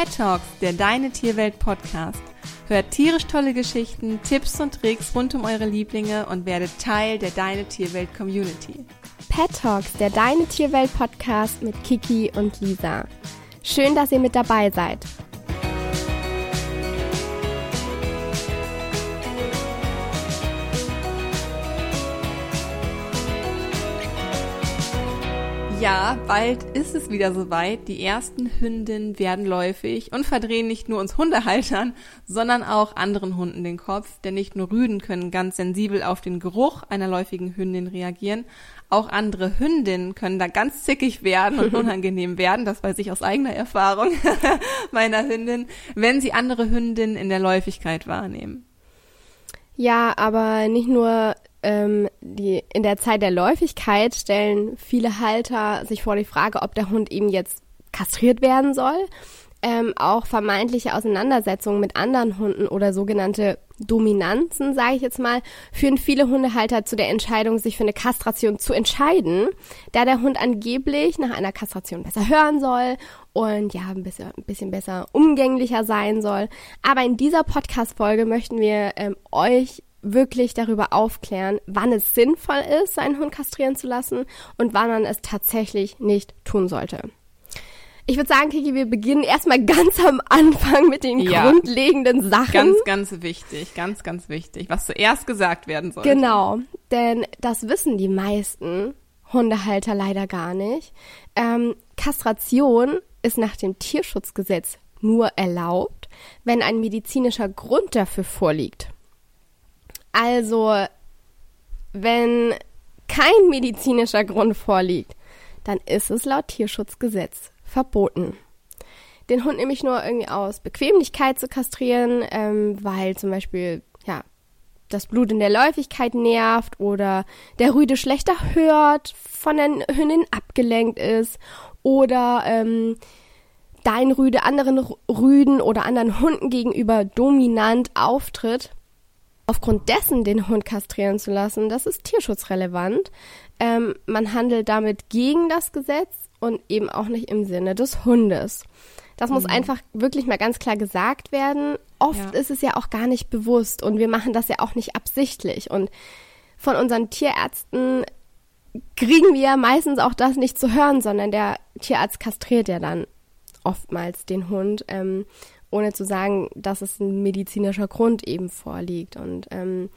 Pet Talks, der Deine Tierwelt Podcast. Hört tierisch tolle Geschichten, Tipps und Tricks rund um eure Lieblinge und werdet Teil der Deine Tierwelt Community. Pet Talks, der Deine Tierwelt Podcast mit Kiki und Lisa. Schön, dass ihr mit dabei seid. Ja, bald ist es wieder soweit. Die ersten Hündinnen werden läufig und verdrehen nicht nur uns Hundehaltern, sondern auch anderen Hunden den Kopf, denn nicht nur Rüden können ganz sensibel auf den Geruch einer läufigen Hündin reagieren, auch andere Hündinnen können da ganz zickig werden und unangenehm werden, das weiß ich aus eigener Erfahrung meiner Hündin, wenn sie andere Hündinnen in der Läufigkeit wahrnehmen. Ja, aber nicht nur ähm, die, in der Zeit der Läufigkeit stellen viele Halter sich vor die Frage, ob der Hund eben jetzt kastriert werden soll. Ähm, auch vermeintliche Auseinandersetzungen mit anderen Hunden oder sogenannte Dominanzen, sage ich jetzt mal, führen viele Hundehalter zu der Entscheidung, sich für eine Kastration zu entscheiden, da der Hund angeblich nach einer Kastration besser hören soll und ja, ein bisschen, ein bisschen besser umgänglicher sein soll. Aber in dieser Podcast-Folge möchten wir ähm, euch wirklich darüber aufklären, wann es sinnvoll ist, seinen Hund kastrieren zu lassen und wann man es tatsächlich nicht tun sollte. Ich würde sagen, Kiki, wir beginnen erstmal ganz am Anfang mit den ja. grundlegenden Sachen. Ganz, ganz wichtig, ganz, ganz wichtig, was zuerst gesagt werden soll. Genau, denn das wissen die meisten Hundehalter leider gar nicht. Ähm, Kastration ist nach dem Tierschutzgesetz nur erlaubt, wenn ein medizinischer Grund dafür vorliegt. Also, wenn kein medizinischer Grund vorliegt, dann ist es laut Tierschutzgesetz verboten. Den Hund nämlich nur irgendwie aus Bequemlichkeit zu kastrieren, ähm, weil zum Beispiel, ja, das Blut in der Läufigkeit nervt oder der Rüde schlechter hört, von der Hündin abgelenkt ist oder ähm, dein Rüde anderen Rüden oder anderen Hunden gegenüber dominant auftritt, aufgrund dessen den Hund kastrieren zu lassen, das ist tierschutzrelevant. Ähm, man handelt damit gegen das Gesetz und eben auch nicht im Sinne des Hundes. Das mhm. muss einfach wirklich mal ganz klar gesagt werden. Oft ja. ist es ja auch gar nicht bewusst und wir machen das ja auch nicht absichtlich. Und von unseren Tierärzten kriegen wir meistens auch das nicht zu hören, sondern der Tierarzt kastriert ja dann oftmals den Hund. Ähm, ohne zu sagen, dass es ein medizinischer Grund eben vorliegt. Und ähm,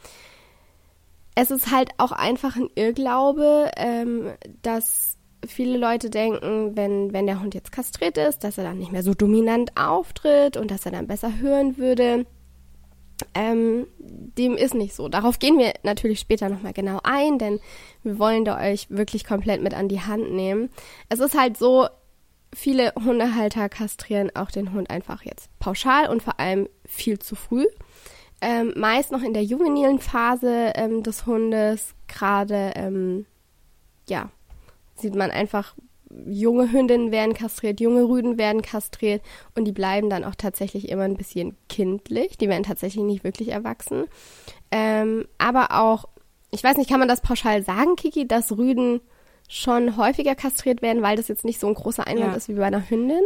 es ist halt auch einfach ein Irrglaube, ähm, dass viele Leute denken, wenn, wenn der Hund jetzt kastriert ist, dass er dann nicht mehr so dominant auftritt und dass er dann besser hören würde. Ähm, dem ist nicht so. Darauf gehen wir natürlich später nochmal genau ein, denn wir wollen da euch wirklich komplett mit an die Hand nehmen. Es ist halt so, viele Hundehalter kastrieren auch den Hund einfach jetzt pauschal und vor allem viel zu früh. Ähm, meist noch in der juvenilen Phase ähm, des Hundes, gerade, ähm, ja, sieht man einfach, junge Hündinnen werden kastriert, junge Rüden werden kastriert und die bleiben dann auch tatsächlich immer ein bisschen kindlich. Die werden tatsächlich nicht wirklich erwachsen. Ähm, aber auch, ich weiß nicht, kann man das pauschal sagen, Kiki, dass Rüden schon häufiger kastriert werden, weil das jetzt nicht so ein großer Einwand ja. ist wie bei einer Hündin.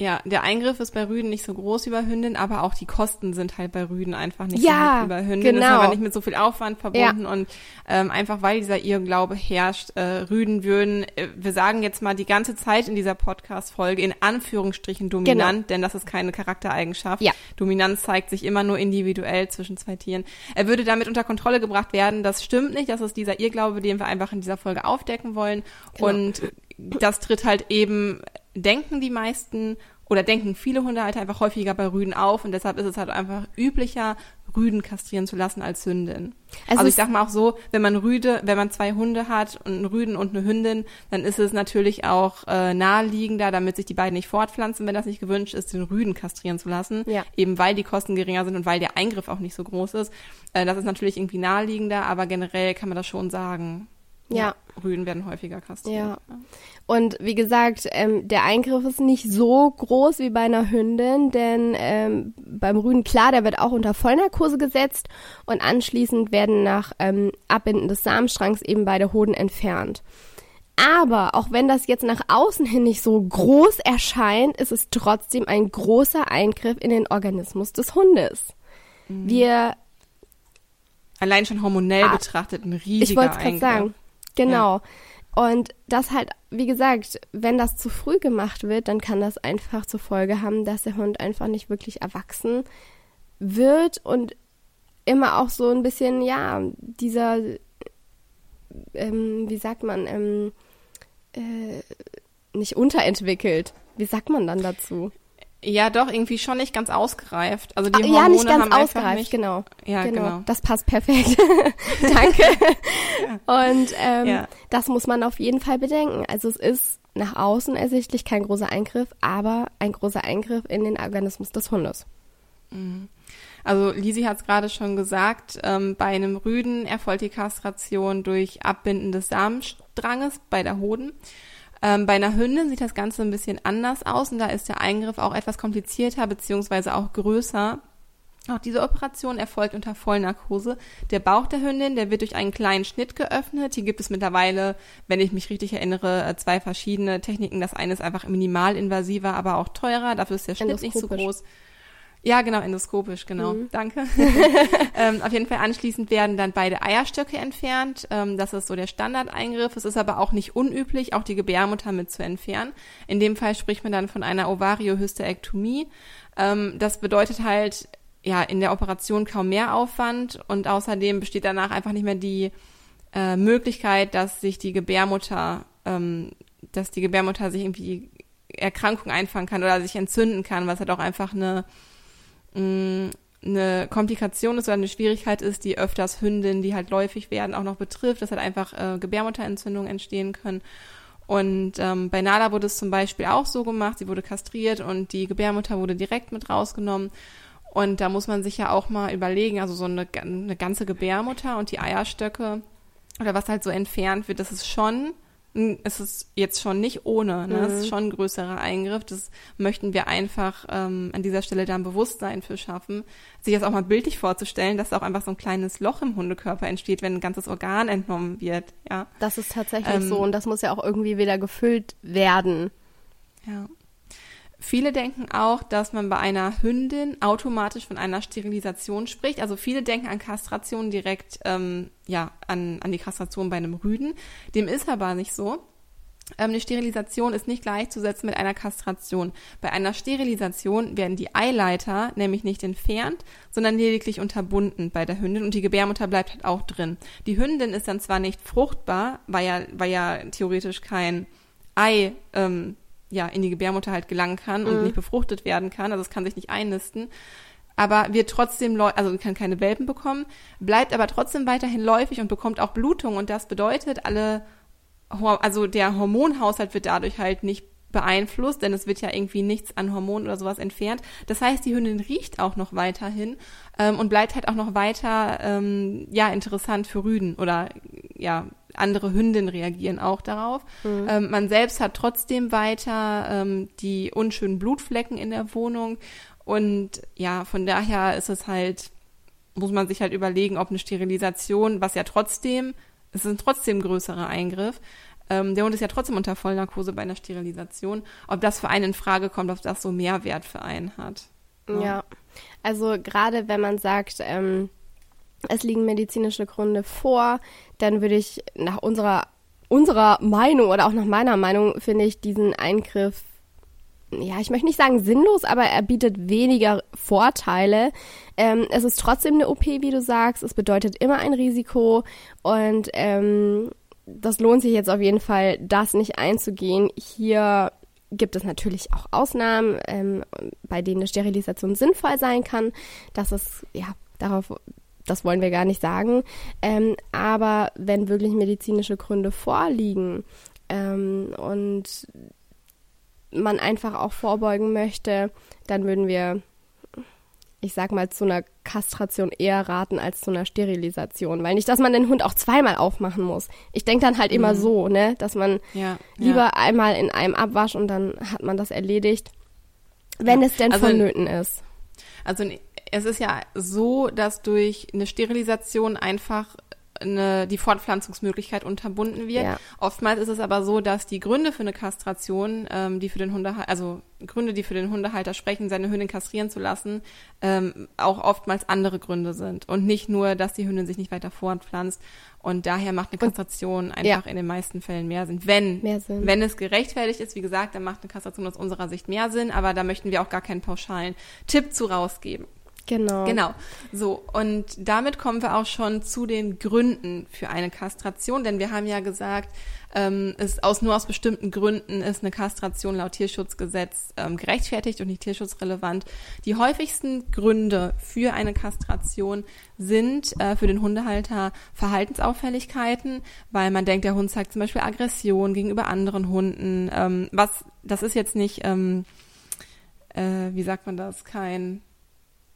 Ja, der Eingriff ist bei Rüden nicht so groß wie bei Hündin, aber auch die Kosten sind halt bei Rüden einfach nicht ja, so hoch wie bei Hündin. Genau. Ist aber nicht mit so viel Aufwand verbunden ja. und ähm, einfach weil dieser Irrglaube herrscht, äh, Rüden würden, äh, wir sagen jetzt mal die ganze Zeit in dieser Podcast-Folge in Anführungsstrichen dominant, genau. denn das ist keine Charaktereigenschaft. Ja. Dominanz zeigt sich immer nur individuell zwischen zwei Tieren. Er würde damit unter Kontrolle gebracht werden. Das stimmt nicht. Das ist dieser Irrglaube, den wir einfach in dieser Folge aufdecken wollen. Genau. Und das tritt halt eben denken die meisten oder denken viele Hundehalter einfach häufiger bei Rüden auf und deshalb ist es halt einfach üblicher, Rüden kastrieren zu lassen als Hündin. Es also ich sag mal auch so, wenn man Rüde, wenn man zwei Hunde hat und einen Rüden und eine Hündin, dann ist es natürlich auch äh, naheliegender, damit sich die beiden nicht fortpflanzen, wenn das nicht gewünscht ist, den Rüden kastrieren zu lassen. Ja. Eben weil die Kosten geringer sind und weil der Eingriff auch nicht so groß ist. Äh, das ist natürlich irgendwie naheliegender, aber generell kann man das schon sagen. Ja. Rüden werden häufiger kastriert. Ja. Und wie gesagt, ähm, der Eingriff ist nicht so groß wie bei einer Hündin, denn ähm, beim Rüden, klar, der wird auch unter Vollnarkose gesetzt und anschließend werden nach ähm, Abbinden des Samenstrangs eben beide Hoden entfernt. Aber auch wenn das jetzt nach außen hin nicht so groß erscheint, ist es trotzdem ein großer Eingriff in den Organismus des Hundes. Mhm. Wir allein schon hormonell ah, betrachtet ein riesiger Ich wollte es gerade sagen. Genau. Ja. Und das halt, wie gesagt, wenn das zu früh gemacht wird, dann kann das einfach zur Folge haben, dass der Hund einfach nicht wirklich erwachsen wird und immer auch so ein bisschen, ja, dieser, ähm, wie sagt man, ähm, äh, nicht unterentwickelt. Wie sagt man dann dazu? Ja, doch, irgendwie schon nicht ganz ausgereift. Also die Hormone ja, nicht ganz haben ausgereift, nicht, genau. Ja, genau. genau. Das passt perfekt. Danke. Und ähm, ja. das muss man auf jeden Fall bedenken. Also es ist nach außen ersichtlich kein großer Eingriff, aber ein großer Eingriff in den Organismus des Hundes. Mhm. Also Lisi hat es gerade schon gesagt, ähm, bei einem Rüden erfolgt die Kastration durch Abbinden des Samenstranges bei der Hoden. Ähm, bei einer Hündin sieht das Ganze ein bisschen anders aus und da ist der Eingriff auch etwas komplizierter beziehungsweise auch größer. Auch diese Operation erfolgt unter Vollnarkose. Der Bauch der Hündin, der wird durch einen kleinen Schnitt geöffnet. Hier gibt es mittlerweile, wenn ich mich richtig erinnere, äh, zwei verschiedene Techniken. Das eine ist einfach minimalinvasiver, aber auch teurer. Dafür ist der Schnitt nicht so groß. Ja, genau, endoskopisch, genau. Mhm. Danke. ähm, auf jeden Fall anschließend werden dann beide Eierstöcke entfernt. Ähm, das ist so der Standardeingriff. Es ist aber auch nicht unüblich, auch die Gebärmutter mit zu entfernen. In dem Fall spricht man dann von einer Ovariohysterektomie. Ähm, das bedeutet halt, ja, in der Operation kaum mehr Aufwand und außerdem besteht danach einfach nicht mehr die äh, Möglichkeit, dass sich die Gebärmutter, ähm, dass die Gebärmutter sich irgendwie Erkrankung einfangen kann oder sich entzünden kann, was halt auch einfach eine eine Komplikation ist oder eine Schwierigkeit ist, die öfters Hündinnen, die halt läufig werden, auch noch betrifft, dass halt einfach äh, Gebärmutterentzündungen entstehen können. Und ähm, bei Nala wurde es zum Beispiel auch so gemacht, sie wurde kastriert und die Gebärmutter wurde direkt mit rausgenommen. Und da muss man sich ja auch mal überlegen, also so eine, eine ganze Gebärmutter und die Eierstöcke oder was halt so entfernt wird, das ist schon es ist jetzt schon nicht ohne, ne? Es ist mhm. schon ein größerer Eingriff. Das möchten wir einfach ähm, an dieser Stelle da ein Bewusstsein für schaffen, sich das auch mal bildlich vorzustellen, dass auch einfach so ein kleines Loch im Hundekörper entsteht, wenn ein ganzes Organ entnommen wird. Ja, das ist tatsächlich ähm, so und das muss ja auch irgendwie wieder gefüllt werden. Ja. Viele denken auch, dass man bei einer Hündin automatisch von einer Sterilisation spricht. Also viele denken an Kastration direkt, ähm, ja, an, an die Kastration bei einem Rüden. Dem ist aber nicht so. Ähm, eine Sterilisation ist nicht gleichzusetzen mit einer Kastration. Bei einer Sterilisation werden die Eileiter nämlich nicht entfernt, sondern lediglich unterbunden bei der Hündin und die Gebärmutter bleibt halt auch drin. Die Hündin ist dann zwar nicht fruchtbar, weil ja, weil ja theoretisch kein Ei ähm, ja in die Gebärmutter halt gelangen kann und mhm. nicht befruchtet werden kann, also es kann sich nicht einnisten, aber wird trotzdem, also kann keine Welpen bekommen, bleibt aber trotzdem weiterhin läufig und bekommt auch Blutung. Und das bedeutet alle, also der Hormonhaushalt wird dadurch halt nicht beeinflusst, denn es wird ja irgendwie nichts an Hormonen oder sowas entfernt. Das heißt, die Hündin riecht auch noch weiterhin ähm, und bleibt halt auch noch weiter ähm, ja interessant für Rüden oder ja andere Hündinnen reagieren auch darauf. Mhm. Ähm, man selbst hat trotzdem weiter ähm, die unschönen Blutflecken in der Wohnung und ja, von daher ist es halt, muss man sich halt überlegen, ob eine Sterilisation, was ja trotzdem, es ist ein trotzdem größerer Eingriff, ähm, der Hund ist ja trotzdem unter Vollnarkose bei einer Sterilisation, ob das für einen in Frage kommt, ob das so Mehrwert für einen hat. Ja, ja. also gerade wenn man sagt, ähm, es liegen medizinische Gründe vor, dann würde ich nach unserer, unserer Meinung oder auch nach meiner Meinung finde ich diesen Eingriff, ja, ich möchte nicht sagen sinnlos, aber er bietet weniger Vorteile. Ähm, es ist trotzdem eine OP, wie du sagst. Es bedeutet immer ein Risiko und ähm, das lohnt sich jetzt auf jeden Fall, das nicht einzugehen. Hier gibt es natürlich auch Ausnahmen, ähm, bei denen eine Sterilisation sinnvoll sein kann. Das ist, ja, darauf das wollen wir gar nicht sagen. Ähm, aber wenn wirklich medizinische Gründe vorliegen ähm, und man einfach auch vorbeugen möchte, dann würden wir, ich sag mal, zu einer Kastration eher raten als zu einer Sterilisation. Weil nicht, dass man den Hund auch zweimal aufmachen muss. Ich denke dann halt mhm. immer so, ne, dass man ja, lieber ja. einmal in einem Abwasch und dann hat man das erledigt, wenn ja. es denn also vonnöten ist. Also es ist ja so, dass durch eine Sterilisation einfach eine, die Fortpflanzungsmöglichkeit unterbunden wird. Ja. Oftmals ist es aber so, dass die Gründe für eine Kastration, ähm, die für den Hundehalter, also Gründe, die für den Hundehalter sprechen, seine Hündin kastrieren zu lassen, ähm, auch oftmals andere Gründe sind und nicht nur, dass die Hündin sich nicht weiter fortpflanzt. Und daher macht eine Kastration und, einfach ja. in den meisten Fällen mehr Sinn. Wenn, mehr Sinn. wenn es gerechtfertigt ist, wie gesagt, dann macht eine Kastration aus unserer Sicht mehr Sinn, aber da möchten wir auch gar keinen pauschalen Tipp zu rausgeben. Genau. Genau. So, und damit kommen wir auch schon zu den Gründen für eine Kastration, denn wir haben ja gesagt, ähm, ist aus nur aus bestimmten Gründen ist eine Kastration laut Tierschutzgesetz ähm, gerechtfertigt und nicht tierschutzrelevant. Die häufigsten Gründe für eine Kastration sind äh, für den Hundehalter Verhaltensauffälligkeiten, weil man denkt, der Hund zeigt zum Beispiel Aggression gegenüber anderen Hunden. Ähm, was, das ist jetzt nicht, ähm, äh, wie sagt man das, kein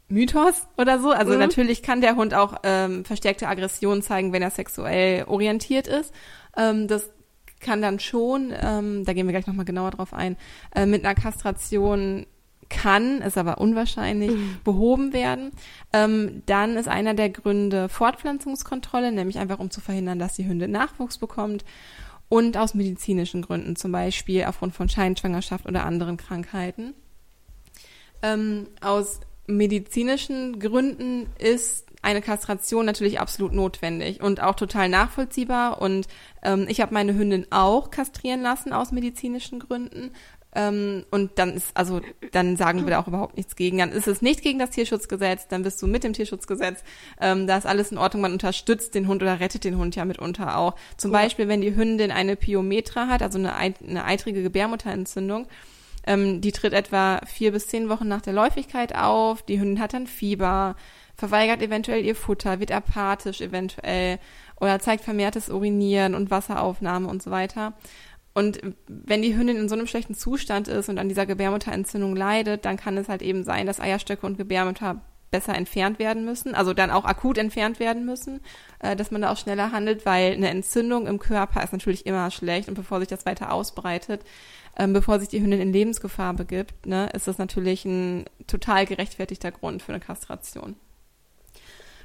Mythos oder so. Also mhm. natürlich kann der Hund auch ähm, verstärkte Aggression zeigen, wenn er sexuell orientiert ist. Ähm, das kann dann schon, ähm, da gehen wir gleich nochmal genauer drauf ein, äh, mit einer Kastration kann, ist aber unwahrscheinlich, mhm. behoben werden. Ähm, dann ist einer der Gründe Fortpflanzungskontrolle, nämlich einfach um zu verhindern, dass die Hündin Nachwuchs bekommt. Und aus medizinischen Gründen, zum Beispiel aufgrund von Scheinschwangerschaft oder anderen Krankheiten. Ähm, aus medizinischen Gründen ist eine Kastration natürlich absolut notwendig und auch total nachvollziehbar. Und ähm, ich habe meine Hündin auch kastrieren lassen aus medizinischen Gründen. Ähm, und dann ist, also dann sagen wir da auch überhaupt nichts gegen. Dann ist es nicht gegen das Tierschutzgesetz, dann bist du mit dem Tierschutzgesetz. Ähm, da ist alles in Ordnung. Man unterstützt den Hund oder rettet den Hund ja mitunter auch. Zum cool. Beispiel, wenn die Hündin eine Pyometra hat, also eine, eine eitrige Gebärmutterentzündung, ähm, die tritt etwa vier bis zehn Wochen nach der Läufigkeit auf. Die Hündin hat dann Fieber, verweigert eventuell ihr Futter, wird apathisch eventuell oder zeigt vermehrtes Urinieren und Wasseraufnahme und so weiter. Und wenn die Hündin in so einem schlechten Zustand ist und an dieser Gebärmutterentzündung leidet, dann kann es halt eben sein, dass Eierstöcke und Gebärmutter besser entfernt werden müssen, also dann auch akut entfernt werden müssen, äh, dass man da auch schneller handelt, weil eine Entzündung im Körper ist natürlich immer schlecht und bevor sich das weiter ausbreitet, ähm, bevor sich die Hündin in Lebensgefahr begibt, ne, ist das natürlich ein total gerechtfertigter Grund für eine Kastration.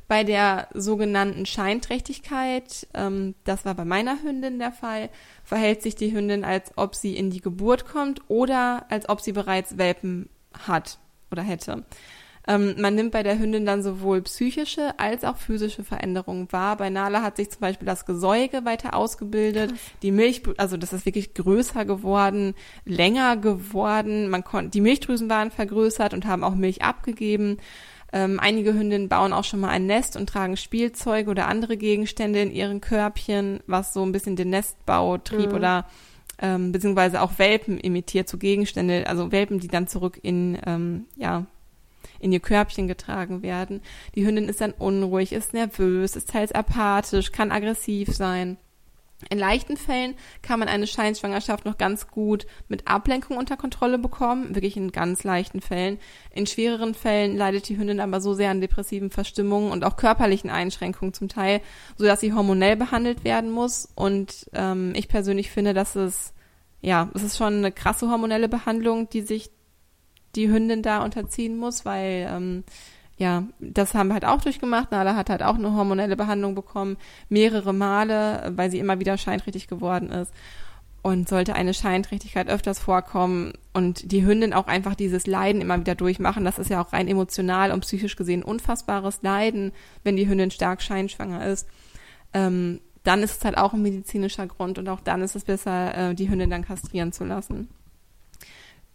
Bei der sogenannten Scheinträchtigkeit, ähm, das war bei meiner Hündin der Fall, verhält sich die Hündin, als ob sie in die Geburt kommt oder als ob sie bereits Welpen hat oder hätte. Ähm, man nimmt bei der Hündin dann sowohl psychische als auch physische Veränderungen wahr. Bei Nala hat sich zum Beispiel das Gesäuge weiter ausgebildet, Krass. die Milch, also das ist wirklich größer geworden, länger geworden. Man konnte, die Milchdrüsen waren vergrößert und haben auch Milch abgegeben. Ähm, einige Hündinnen bauen auch schon mal ein Nest und tragen Spielzeuge oder andere Gegenstände in ihren Körbchen, was so ein bisschen den Nestbautrieb mhm. oder ähm, beziehungsweise auch Welpen imitiert, so Gegenstände, also Welpen, die dann zurück in ähm, ja in ihr Körbchen getragen werden. Die Hündin ist dann unruhig, ist nervös, ist teils apathisch, kann aggressiv sein. In leichten Fällen kann man eine Scheinschwangerschaft noch ganz gut mit Ablenkung unter Kontrolle bekommen, wirklich in ganz leichten Fällen. In schwereren Fällen leidet die Hündin aber so sehr an depressiven Verstimmungen und auch körperlichen Einschränkungen zum Teil, so dass sie hormonell behandelt werden muss. Und ähm, ich persönlich finde, dass es ja, es ist schon eine krasse hormonelle Behandlung, die sich die Hündin da unterziehen muss, weil ähm, ja, das haben wir halt auch durchgemacht. Nala hat halt auch eine hormonelle Behandlung bekommen, mehrere Male, weil sie immer wieder scheinträchtig geworden ist. Und sollte eine Scheinträchtigkeit öfters vorkommen und die Hündin auch einfach dieses Leiden immer wieder durchmachen, das ist ja auch rein emotional und psychisch gesehen unfassbares Leiden, wenn die Hündin stark scheinschwanger ist, ähm, dann ist es halt auch ein medizinischer Grund und auch dann ist es besser, äh, die Hündin dann kastrieren zu lassen.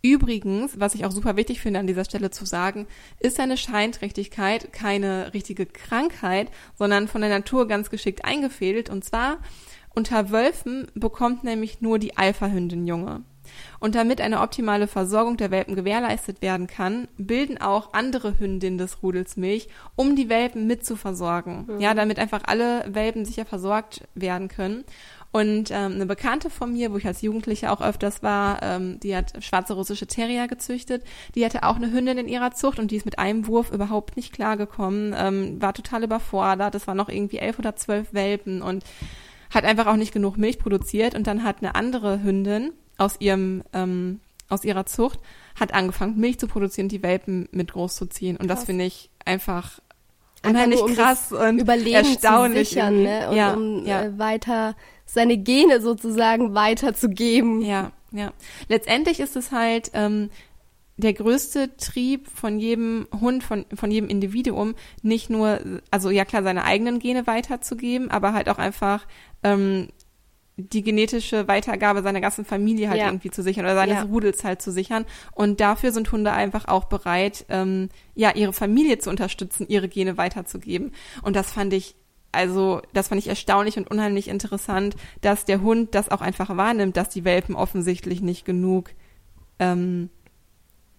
Übrigens, was ich auch super wichtig finde an dieser Stelle zu sagen, ist eine Scheinträchtigkeit keine richtige Krankheit, sondern von der Natur ganz geschickt eingefädelt. Und zwar unter Wölfen bekommt nämlich nur die Alpha-Hündin Junge. Und damit eine optimale Versorgung der Welpen gewährleistet werden kann, bilden auch andere Hündinnen des Rudels Milch, um die Welpen mit zu versorgen. Mhm. Ja, damit einfach alle Welpen sicher versorgt werden können. Und ähm, eine Bekannte von mir, wo ich als Jugendliche auch öfters war, ähm, die hat schwarze russische Terrier gezüchtet. Die hatte auch eine Hündin in ihrer Zucht und die ist mit einem Wurf überhaupt nicht klargekommen, ähm, war total überfordert. Es waren noch irgendwie elf oder zwölf Welpen und hat einfach auch nicht genug Milch produziert. Und dann hat eine andere Hündin aus ihrem ähm, aus ihrer Zucht hat angefangen Milch zu produzieren, die Welpen mit groß zu ziehen. Und Krass. das finde ich einfach unheimlich um krass und erstaunlich. Zu sichern, ne? Und ja, um ja. Äh, weiter seine Gene sozusagen weiterzugeben. Ja, ja. Letztendlich ist es halt ähm, der größte Trieb von jedem Hund, von, von jedem Individuum, nicht nur, also ja klar, seine eigenen Gene weiterzugeben, aber halt auch einfach ähm, die genetische Weitergabe seiner ganzen Familie halt ja. irgendwie zu sichern oder seines ja. Rudels halt zu sichern. Und dafür sind Hunde einfach auch bereit, ähm, ja, ihre Familie zu unterstützen, ihre Gene weiterzugeben. Und das fand ich also das fand ich erstaunlich und unheimlich interessant, dass der Hund das auch einfach wahrnimmt, dass die Welpen offensichtlich nicht genug ähm,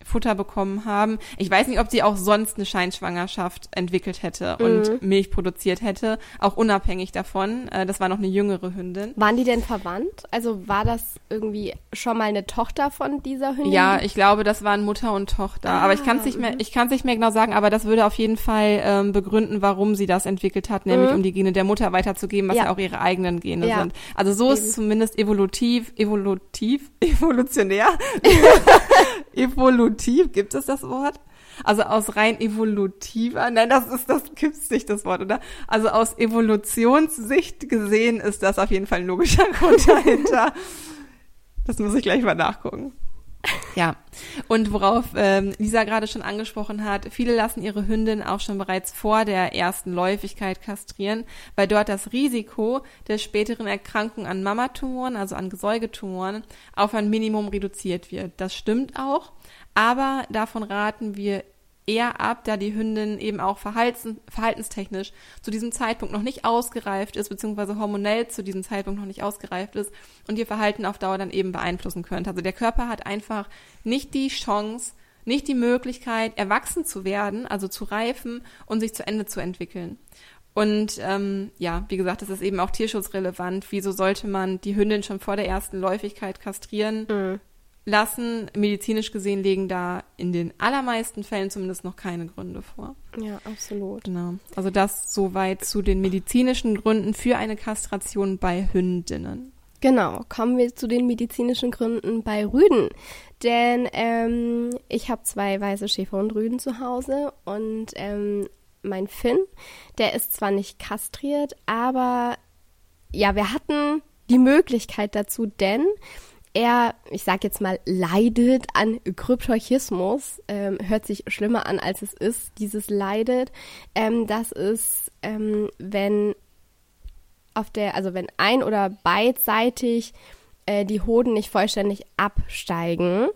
Futter bekommen haben. Ich weiß nicht, ob sie auch sonst eine Scheinschwangerschaft entwickelt hätte mhm. und Milch produziert hätte, auch unabhängig davon. Äh, das war noch eine jüngere Hündin. Waren die denn verwandt? Also war das irgendwie schon mal eine Tochter von dieser Hündin? Ja, ich glaube, das waren Mutter und Tochter. Ah, aber ich kann es nicht mehr, mhm. ich kann es nicht mehr genau sagen, aber das würde auf jeden Fall ähm, begründen, warum sie das entwickelt hat, nämlich mhm. um die Gene der Mutter weiterzugeben, was ja, ja auch ihre eigenen Gene ja. sind. Also so Eben. ist zumindest evolutiv, evolutiv, evolutionär, evolutiv gibt es das Wort? Also aus rein evolutiver, nein, das ist, das gibt's nicht, das Wort, oder? Also aus Evolutionssicht gesehen ist das auf jeden Fall ein logischer Grund dahinter. das muss ich gleich mal nachgucken. Ja, und worauf ähm, Lisa gerade schon angesprochen hat, viele lassen ihre Hündin auch schon bereits vor der ersten Läufigkeit kastrieren, weil dort das Risiko der späteren Erkrankung an Mamatumoren, also an Gesäugetumoren, auf ein Minimum reduziert wird. Das stimmt auch, aber davon raten wir eher ab, da die Hündin eben auch verhaltens, verhaltenstechnisch zu diesem Zeitpunkt noch nicht ausgereift ist, beziehungsweise hormonell zu diesem Zeitpunkt noch nicht ausgereift ist und ihr Verhalten auf Dauer dann eben beeinflussen könnte. Also der Körper hat einfach nicht die Chance, nicht die Möglichkeit, erwachsen zu werden, also zu reifen und sich zu Ende zu entwickeln. Und ähm, ja, wie gesagt, das ist eben auch tierschutzrelevant. Wieso sollte man die Hündin schon vor der ersten Läufigkeit kastrieren? Mhm lassen. Medizinisch gesehen legen da in den allermeisten Fällen zumindest noch keine Gründe vor. Ja, absolut. Genau. Also das soweit zu den medizinischen Gründen für eine Kastration bei Hündinnen. Genau, kommen wir zu den medizinischen Gründen bei Rüden. Denn ähm, ich habe zwei weiße Schäfer und Rüden zu Hause und ähm, mein Finn, der ist zwar nicht kastriert, aber ja, wir hatten die Möglichkeit dazu, denn er, ich sag jetzt mal, leidet an Kryptorchismus. Ähm, hört sich schlimmer an, als es ist, dieses leidet. Ähm, das ist, ähm, wenn auf der, also wenn ein- oder beidseitig äh, die Hoden nicht vollständig absteigen.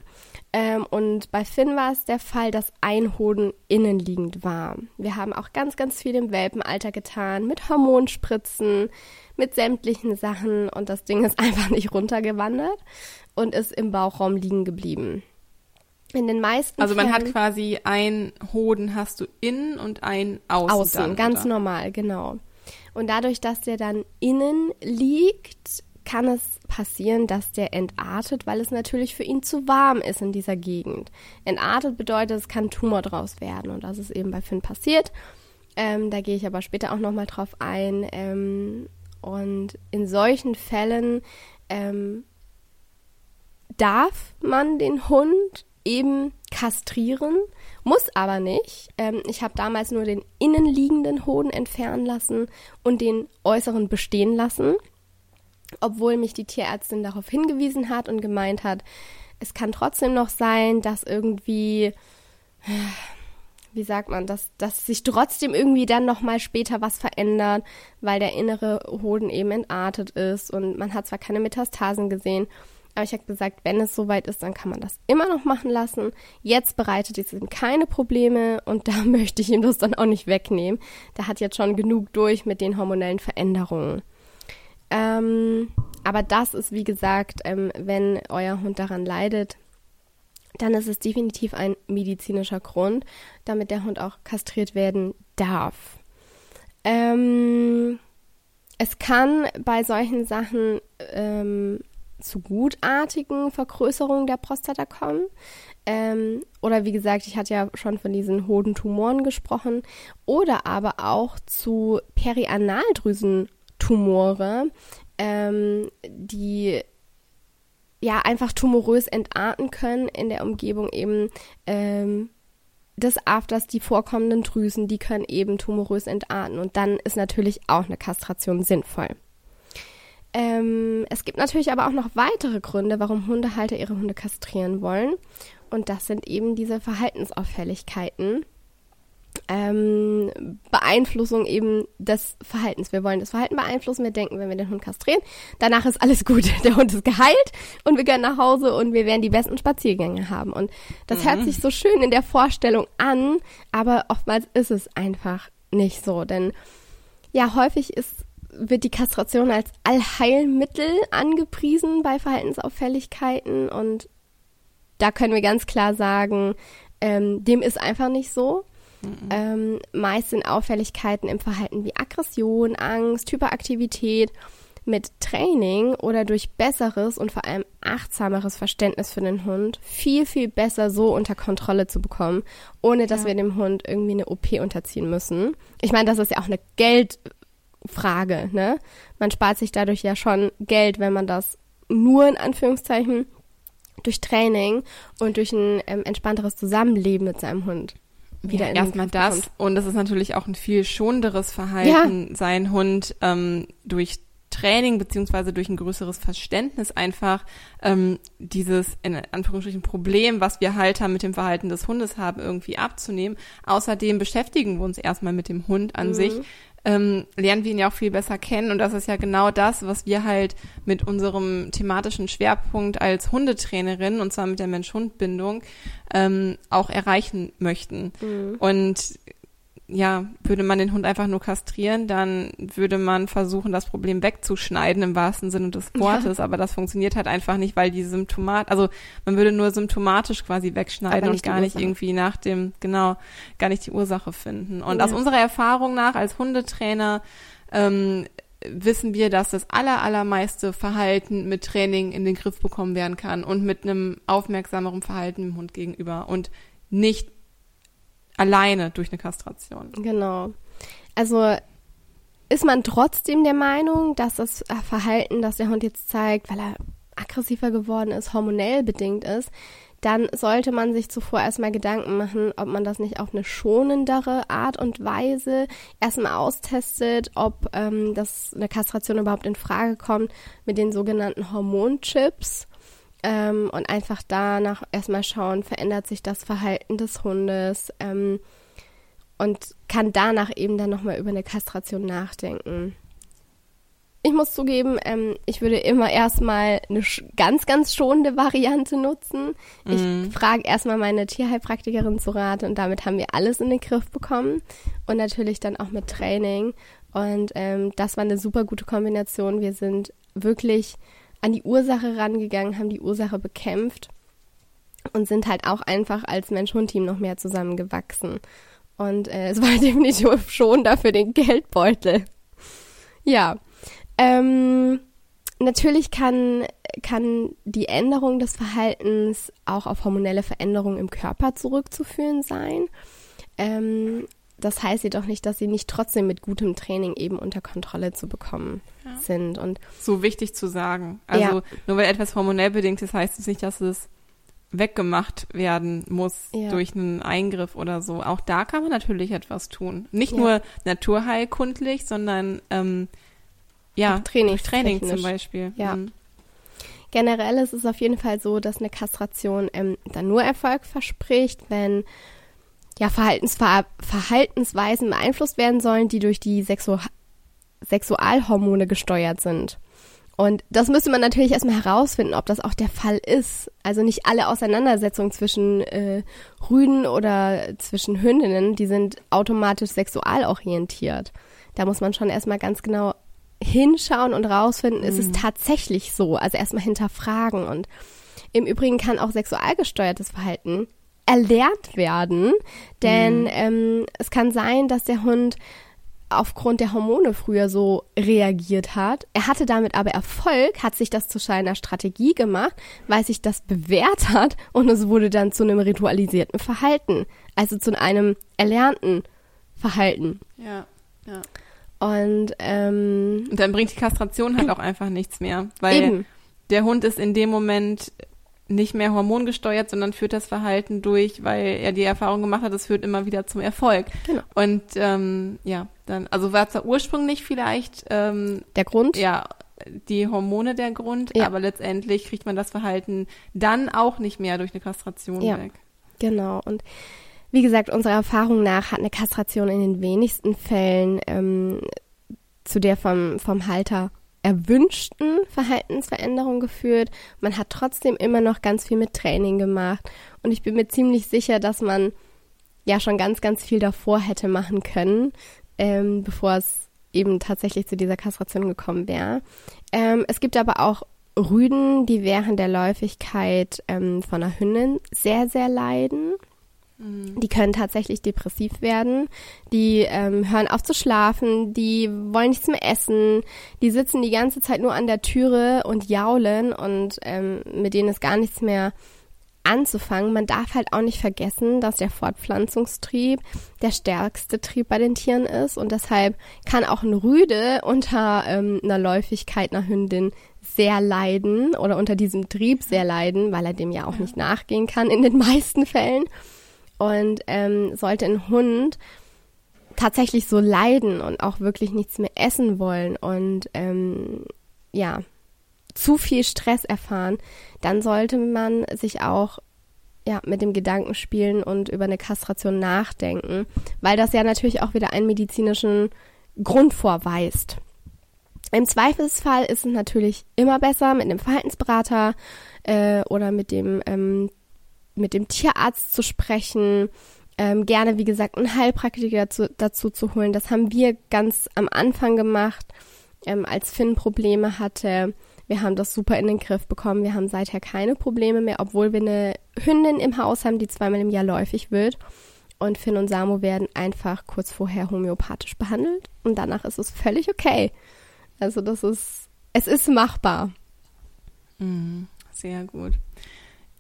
Ähm, und bei Finn war es der Fall, dass ein Hoden innenliegend war. Wir haben auch ganz, ganz viel im Welpenalter getan, mit Hormonspritzen, mit sämtlichen Sachen und das Ding ist einfach nicht runtergewandert und ist im Bauchraum liegen geblieben. In den meisten Also man Fällen, hat quasi ein Hoden hast du innen und ein außen. Außen, dann, ganz oder? normal, genau. Und dadurch, dass der dann innen liegt, kann es passieren, dass der entartet, weil es natürlich für ihn zu warm ist in dieser Gegend. Entartet bedeutet, es kann Tumor draus werden und das ist eben bei Finn passiert. Ähm, da gehe ich aber später auch nochmal drauf ein. Ähm, und in solchen Fällen ähm, darf man den Hund eben kastrieren, muss aber nicht. Ähm, ich habe damals nur den innenliegenden Hoden entfernen lassen und den äußeren bestehen lassen, obwohl mich die Tierärztin darauf hingewiesen hat und gemeint hat, es kann trotzdem noch sein, dass irgendwie wie sagt man, dass, dass sich trotzdem irgendwie dann nochmal später was verändert, weil der innere Hoden eben entartet ist und man hat zwar keine Metastasen gesehen, aber ich habe gesagt, wenn es soweit ist, dann kann man das immer noch machen lassen. Jetzt bereitet es ihm keine Probleme und da möchte ich ihm das dann auch nicht wegnehmen. Der hat jetzt schon genug durch mit den hormonellen Veränderungen. Ähm, aber das ist, wie gesagt, ähm, wenn euer Hund daran leidet, dann ist es definitiv ein medizinischer Grund, damit der Hund auch kastriert werden darf. Ähm, es kann bei solchen Sachen ähm, zu gutartigen Vergrößerungen der Prostata kommen. Ähm, oder wie gesagt, ich hatte ja schon von diesen Hodentumoren gesprochen. Oder aber auch zu Perianaldrüsentumore, ähm, die ja einfach tumorös entarten können in der Umgebung eben ähm, des Afters, die vorkommenden Drüsen, die können eben tumorös entarten. Und dann ist natürlich auch eine Kastration sinnvoll. Ähm, es gibt natürlich aber auch noch weitere Gründe, warum Hundehalter ihre Hunde kastrieren wollen. Und das sind eben diese Verhaltensauffälligkeiten. Ähm, Beeinflussung eben des Verhaltens. Wir wollen das Verhalten beeinflussen. Wir denken, wenn wir den Hund kastrieren, danach ist alles gut. Der Hund ist geheilt und wir gehen nach Hause und wir werden die besten Spaziergänge haben. Und das mhm. hört sich so schön in der Vorstellung an, aber oftmals ist es einfach nicht so. Denn ja, häufig ist wird die Kastration als Allheilmittel angepriesen bei Verhaltensauffälligkeiten und da können wir ganz klar sagen, ähm, dem ist einfach nicht so. Mhm. Ähm, meist sind Auffälligkeiten im Verhalten wie Aggression, Angst, Hyperaktivität mit Training oder durch besseres und vor allem achtsameres Verständnis für den Hund viel, viel besser so unter Kontrolle zu bekommen, ohne dass ja. wir dem Hund irgendwie eine OP unterziehen müssen. Ich meine, das ist ja auch eine Geld, Frage. Ne? Man spart sich dadurch ja schon Geld, wenn man das nur in Anführungszeichen durch Training und durch ein ähm, entspannteres Zusammenleben mit seinem Hund wieder ja, in erstmal das kommt. und das ist natürlich auch ein viel schonenderes Verhalten, ja. sein Hund ähm, durch Training beziehungsweise durch ein größeres Verständnis einfach ähm, dieses in Anführungsstrichen Problem, was wir Halter mit dem Verhalten des Hundes haben, irgendwie abzunehmen. Außerdem beschäftigen wir uns erstmal mit dem Hund an mhm. sich, ähm, lernen wir ihn ja auch viel besser kennen. Und das ist ja genau das, was wir halt mit unserem thematischen Schwerpunkt als Hundetrainerin, und zwar mit der Mensch-Hund-Bindung, ähm, auch erreichen möchten. Mhm. Und ja, würde man den Hund einfach nur kastrieren, dann würde man versuchen, das Problem wegzuschneiden im wahrsten Sinne des Wortes. Ja. Aber das funktioniert halt einfach nicht, weil die Symptomat, also man würde nur symptomatisch quasi wegschneiden und gar nicht irgendwie nach dem, genau, gar nicht die Ursache finden. Und ja. aus unserer Erfahrung nach als Hundetrainer ähm, wissen wir, dass das aller, allermeiste Verhalten mit Training in den Griff bekommen werden kann und mit einem aufmerksameren Verhalten dem Hund gegenüber und nicht alleine durch eine Kastration. Genau. Also ist man trotzdem der Meinung, dass das Verhalten, das der Hund jetzt zeigt, weil er aggressiver geworden ist, hormonell bedingt ist, dann sollte man sich zuvor erstmal Gedanken machen, ob man das nicht auf eine schonendere Art und Weise erstmal austestet, ob ähm, das eine Kastration überhaupt in Frage kommt mit den sogenannten Hormonchips. Ähm, und einfach danach erstmal schauen, verändert sich das Verhalten des Hundes ähm, und kann danach eben dann nochmal über eine Kastration nachdenken. Ich muss zugeben, ähm, ich würde immer erstmal eine ganz, ganz schonende Variante nutzen. Ich mm. frage erstmal meine Tierheilpraktikerin zu Rat und damit haben wir alles in den Griff bekommen. Und natürlich dann auch mit Training. Und ähm, das war eine super gute Kombination. Wir sind wirklich an die Ursache rangegangen, haben die Ursache bekämpft und sind halt auch einfach als Mensch-Hund-Team noch mehr zusammengewachsen. Und äh, es war definitiv schon dafür den Geldbeutel. Ja. Ähm, natürlich kann, kann die Änderung des Verhaltens auch auf hormonelle Veränderungen im Körper zurückzuführen sein. Ähm, das heißt jedoch nicht, dass sie nicht trotzdem mit gutem Training eben unter Kontrolle zu bekommen ja. sind. Und so wichtig zu sagen. Also ja. nur weil etwas hormonell bedingt ist, heißt es nicht, dass es weggemacht werden muss ja. durch einen Eingriff oder so. Auch da kann man natürlich etwas tun. Nicht nur naturheilkundlich, sondern ähm, ja, Training, Training zum Beispiel. Ja. Mhm. Generell ist es auf jeden Fall so, dass eine Kastration ähm, dann nur Erfolg verspricht, wenn ja, Verhaltensver Verhaltensweisen beeinflusst werden sollen, die durch die Sexu Sexualhormone gesteuert sind. Und das müsste man natürlich erstmal herausfinden, ob das auch der Fall ist. Also nicht alle Auseinandersetzungen zwischen äh, Rüden oder zwischen Hündinnen, die sind automatisch sexualorientiert. Da muss man schon erstmal ganz genau hinschauen und rausfinden, mhm. ist es mhm. tatsächlich so? Also erstmal hinterfragen. Und im Übrigen kann auch sexualgesteuertes Verhalten erlernt werden. Denn mhm. ähm, es kann sein, dass der Hund aufgrund der Hormone früher so reagiert hat. Er hatte damit aber Erfolg, hat sich das zu seiner Strategie gemacht, weil sich das bewährt hat und es wurde dann zu einem ritualisierten Verhalten, also zu einem erlernten Verhalten. Ja, ja. Und, ähm, und dann bringt die Kastration halt auch einfach nichts mehr, weil Eben. der Hund ist in dem Moment nicht mehr hormongesteuert, sondern führt das Verhalten durch, weil er die Erfahrung gemacht hat, es führt immer wieder zum Erfolg. Genau. Und ähm, ja, dann, also war zwar ursprünglich vielleicht ähm, der Grund, ja, die Hormone der Grund, ja. aber letztendlich kriegt man das Verhalten dann auch nicht mehr durch eine Kastration ja. weg. Genau. Und wie gesagt, unserer Erfahrung nach hat eine Kastration in den wenigsten Fällen ähm, zu der vom, vom Halter erwünschten Verhaltensveränderung geführt. Man hat trotzdem immer noch ganz viel mit Training gemacht. Und ich bin mir ziemlich sicher, dass man ja schon ganz, ganz viel davor hätte machen können, ähm, bevor es eben tatsächlich zu dieser Kastration gekommen wäre. Ähm, es gibt aber auch Rüden, die während der Läufigkeit ähm, von einer Hündin sehr, sehr leiden. Die können tatsächlich depressiv werden. Die ähm, hören auf zu schlafen. Die wollen nichts mehr essen. Die sitzen die ganze Zeit nur an der Türe und jaulen und ähm, mit denen ist gar nichts mehr anzufangen. Man darf halt auch nicht vergessen, dass der Fortpflanzungstrieb der stärkste Trieb bei den Tieren ist und deshalb kann auch ein Rüde unter ähm, einer Läufigkeit einer Hündin sehr leiden oder unter diesem Trieb sehr leiden, weil er dem ja auch nicht nachgehen kann in den meisten Fällen. Und ähm, sollte ein Hund tatsächlich so leiden und auch wirklich nichts mehr essen wollen und ähm, ja, zu viel Stress erfahren, dann sollte man sich auch ja, mit dem Gedanken spielen und über eine Kastration nachdenken, weil das ja natürlich auch wieder einen medizinischen Grund vorweist. Im Zweifelsfall ist es natürlich immer besser, mit einem Verhaltensberater äh, oder mit dem ähm, mit dem Tierarzt zu sprechen, ähm, gerne, wie gesagt, einen Heilpraktiker dazu, dazu, zu holen. Das haben wir ganz am Anfang gemacht, ähm, als Finn Probleme hatte. Wir haben das super in den Griff bekommen. Wir haben seither keine Probleme mehr, obwohl wir eine Hündin im Haus haben, die zweimal im Jahr läufig wird. Und Finn und Samu werden einfach kurz vorher homöopathisch behandelt und danach ist es völlig okay. Also das ist, es ist machbar. Mhm, sehr gut.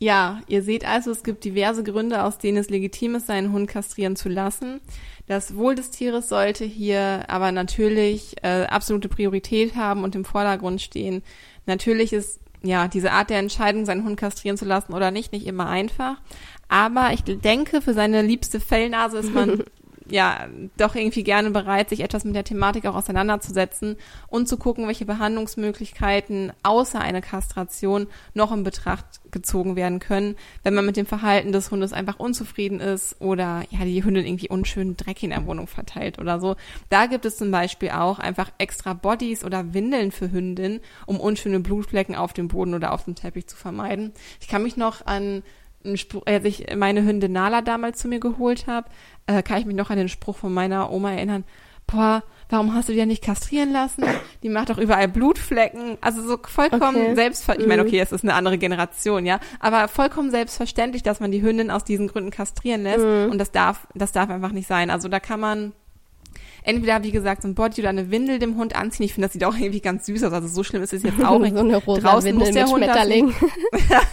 Ja, ihr seht also, es gibt diverse Gründe, aus denen es legitim ist, seinen Hund kastrieren zu lassen. Das Wohl des Tieres sollte hier aber natürlich äh, absolute Priorität haben und im Vordergrund stehen. Natürlich ist ja diese Art der Entscheidung, seinen Hund kastrieren zu lassen oder nicht, nicht immer einfach. Aber ich denke, für seine liebste Fellnase ist man ja doch irgendwie gerne bereit, sich etwas mit der Thematik auch auseinanderzusetzen und zu gucken, welche Behandlungsmöglichkeiten außer einer Kastration noch in Betracht gezogen werden können, wenn man mit dem Verhalten des Hundes einfach unzufrieden ist oder ja die Hündin irgendwie unschön Dreck in der Wohnung verteilt oder so. Da gibt es zum Beispiel auch einfach extra Bodies oder Windeln für Hündinnen, um unschöne Blutflecken auf dem Boden oder auf dem Teppich zu vermeiden. Ich kann mich noch an einen Spruch, als ich meine Hündin Nala damals zu mir geholt habe, äh, kann ich mich noch an den Spruch von meiner Oma erinnern. Boah, warum hast du die ja nicht kastrieren lassen? Die macht doch überall Blutflecken. Also so vollkommen okay. selbstverständlich. Ich meine, mhm. okay, es ist eine andere Generation, ja. Aber vollkommen selbstverständlich, dass man die Hündin aus diesen Gründen kastrieren lässt. Mhm. Und das darf, das darf einfach nicht sein. Also da kann man entweder, wie gesagt, so ein Body oder eine Windel dem Hund anziehen. Ich finde, das sieht auch irgendwie ganz süß aus. Also so schlimm ist es jetzt auch nicht. so eine rosa Draußen Windel muss der mit Hund Schmetterling.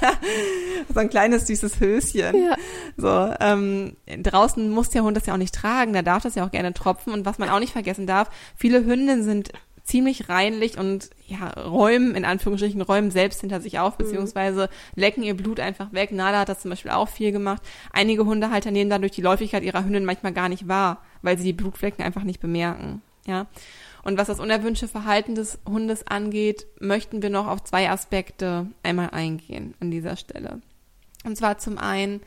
so ein kleines süßes Höschen. Ja. So, ähm, draußen muss der Hund das ja auch nicht tragen. Da darf das ja auch gerne tropfen. Und was man auch nicht vergessen darf, viele Hündinnen sind ziemlich reinlich und ja, räumen, in Anführungsstrichen, räumen selbst hinter sich auf, mhm. beziehungsweise lecken ihr Blut einfach weg. Nala hat das zum Beispiel auch viel gemacht. Einige Hundehalter nehmen dadurch die Läufigkeit ihrer Hündin manchmal gar nicht wahr, weil sie die Blutflecken einfach nicht bemerken. Ja. Und was das unerwünschte Verhalten des Hundes angeht, möchten wir noch auf zwei Aspekte einmal eingehen an dieser Stelle. Und zwar zum einen,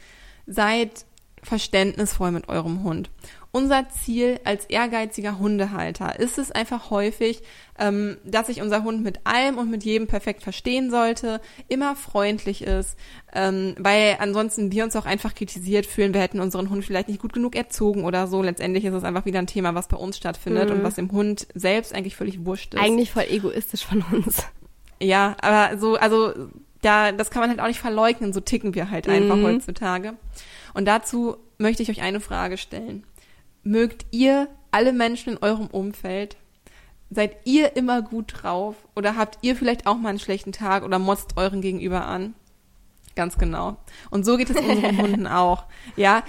seid verständnisvoll mit eurem Hund unser Ziel als ehrgeiziger Hundehalter ist es einfach häufig, ähm, dass sich unser Hund mit allem und mit jedem perfekt verstehen sollte, immer freundlich ist, ähm, weil ansonsten wir uns auch einfach kritisiert fühlen, wir hätten unseren Hund vielleicht nicht gut genug erzogen oder so. Letztendlich ist es einfach wieder ein Thema, was bei uns stattfindet mhm. und was dem Hund selbst eigentlich völlig wurscht ist. Eigentlich voll egoistisch von uns. Ja, aber so, also da, das kann man halt auch nicht verleugnen, so ticken wir halt einfach mhm. heutzutage. Und dazu möchte ich euch eine Frage stellen mögt ihr alle Menschen in eurem Umfeld? Seid ihr immer gut drauf? Oder habt ihr vielleicht auch mal einen schlechten Tag oder motzt euren Gegenüber an? Ganz genau. Und so geht es unseren Hunden auch. Ja,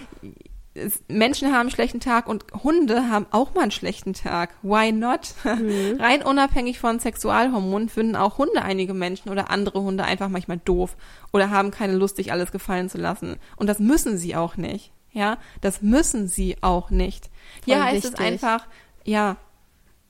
Menschen haben einen schlechten Tag und Hunde haben auch mal einen schlechten Tag. Why not? Mhm. Rein unabhängig von Sexualhormonen finden auch Hunde einige Menschen oder andere Hunde einfach manchmal doof oder haben keine Lust, sich alles gefallen zu lassen. Und das müssen sie auch nicht. Ja, das müssen sie auch nicht. Hier Voll heißt wichtig. es einfach, ja,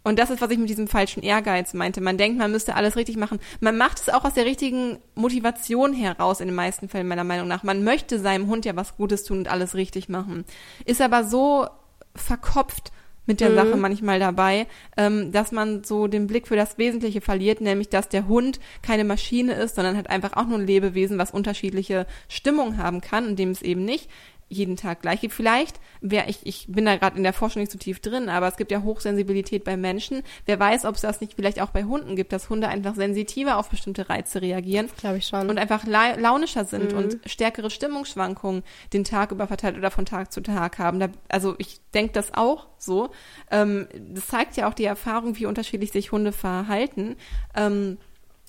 und das ist, was ich mit diesem falschen Ehrgeiz meinte. Man denkt, man müsste alles richtig machen. Man macht es auch aus der richtigen Motivation heraus, in den meisten Fällen meiner Meinung nach. Man möchte seinem Hund ja was Gutes tun und alles richtig machen. Ist aber so verkopft mit der mhm. Sache manchmal dabei, ähm, dass man so den Blick für das Wesentliche verliert, nämlich dass der Hund keine Maschine ist, sondern halt einfach auch nur ein Lebewesen, was unterschiedliche Stimmungen haben kann und dem es eben nicht jeden Tag gleich gibt. Vielleicht wäre ich, ich bin da gerade in der Forschung nicht so tief drin, aber es gibt ja Hochsensibilität bei Menschen. Wer weiß, ob es das nicht vielleicht auch bei Hunden gibt, dass Hunde einfach sensitiver auf bestimmte Reize reagieren. Glaube ich schon. Und einfach la launischer sind mhm. und stärkere Stimmungsschwankungen den Tag über verteilt oder von Tag zu Tag haben. Da, also ich denke das auch so. Ähm, das zeigt ja auch die Erfahrung, wie unterschiedlich sich Hunde verhalten. Ähm,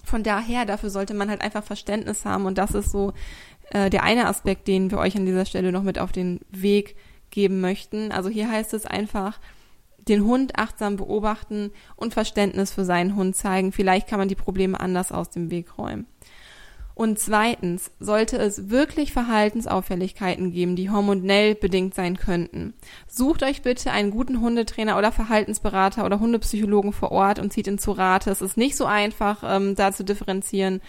von daher, dafür sollte man halt einfach Verständnis haben und das ist so äh, der eine Aspekt, den wir euch an dieser Stelle noch mit auf den Weg geben möchten. Also hier heißt es einfach, den Hund achtsam beobachten und Verständnis für seinen Hund zeigen. Vielleicht kann man die Probleme anders aus dem Weg räumen. Und zweitens, sollte es wirklich Verhaltensauffälligkeiten geben, die hormonell bedingt sein könnten, sucht euch bitte einen guten Hundetrainer oder Verhaltensberater oder Hundepsychologen vor Ort und zieht ihn zu Rate. Es ist nicht so einfach, ähm, da zu differenzieren,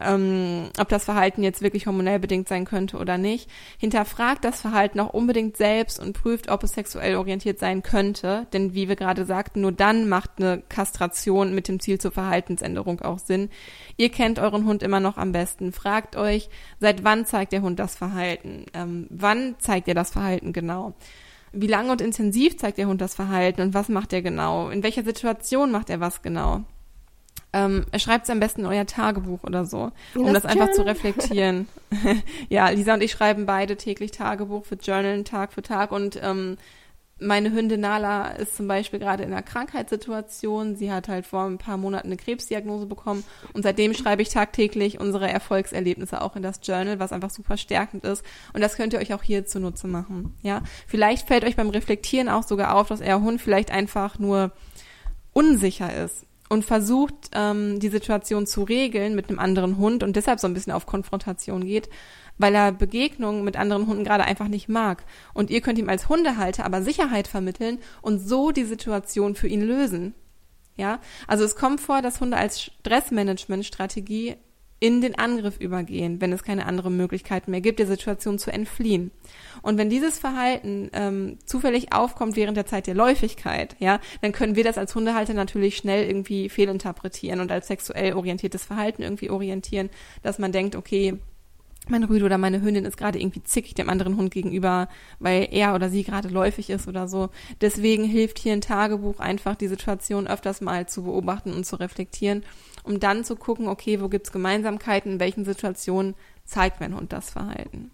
ähm, ob das Verhalten jetzt wirklich hormonell bedingt sein könnte oder nicht. Hinterfragt das Verhalten auch unbedingt selbst und prüft, ob es sexuell orientiert sein könnte. Denn wie wir gerade sagten, nur dann macht eine Kastration mit dem Ziel zur Verhaltensänderung auch Sinn. Ihr kennt euren Hund immer noch am besten. Fragt euch, seit wann zeigt der Hund das Verhalten? Ähm, wann zeigt er das Verhalten genau? Wie lange und intensiv zeigt der Hund das Verhalten und was macht er genau? In welcher Situation macht er was genau? Ähm, schreibt es am besten in euer Tagebuch oder so, um das, das einfach zu reflektieren. ja, Lisa und ich schreiben beide täglich Tagebuch für Journalen Tag für Tag und ähm, meine Hündin Nala ist zum Beispiel gerade in einer Krankheitssituation. Sie hat halt vor ein paar Monaten eine Krebsdiagnose bekommen und seitdem schreibe ich tagtäglich unsere Erfolgserlebnisse auch in das Journal, was einfach super stärkend ist. Und das könnt ihr euch auch hier zunutze machen. Ja, vielleicht fällt euch beim Reflektieren auch sogar auf, dass euer Hund vielleicht einfach nur unsicher ist und versucht, ähm, die Situation zu regeln mit einem anderen Hund und deshalb so ein bisschen auf Konfrontation geht, weil er Begegnungen mit anderen Hunden gerade einfach nicht mag. Und ihr könnt ihm als Hundehalter aber Sicherheit vermitteln und so die Situation für ihn lösen. Ja, also es kommt vor, dass Hunde als Stressmanagement-Strategie in den Angriff übergehen, wenn es keine andere Möglichkeit mehr gibt, der Situation zu entfliehen. Und wenn dieses Verhalten ähm, zufällig aufkommt während der Zeit der Läufigkeit, ja, dann können wir das als Hundehalter natürlich schnell irgendwie fehlinterpretieren und als sexuell orientiertes Verhalten irgendwie orientieren, dass man denkt, okay, mein Rüde oder meine Hündin ist gerade irgendwie zickig dem anderen Hund gegenüber, weil er oder sie gerade läufig ist oder so. Deswegen hilft hier ein Tagebuch einfach, die Situation öfters mal zu beobachten und zu reflektieren, um dann zu gucken, okay, wo gibt's Gemeinsamkeiten, in welchen Situationen zeigt mein Hund das Verhalten.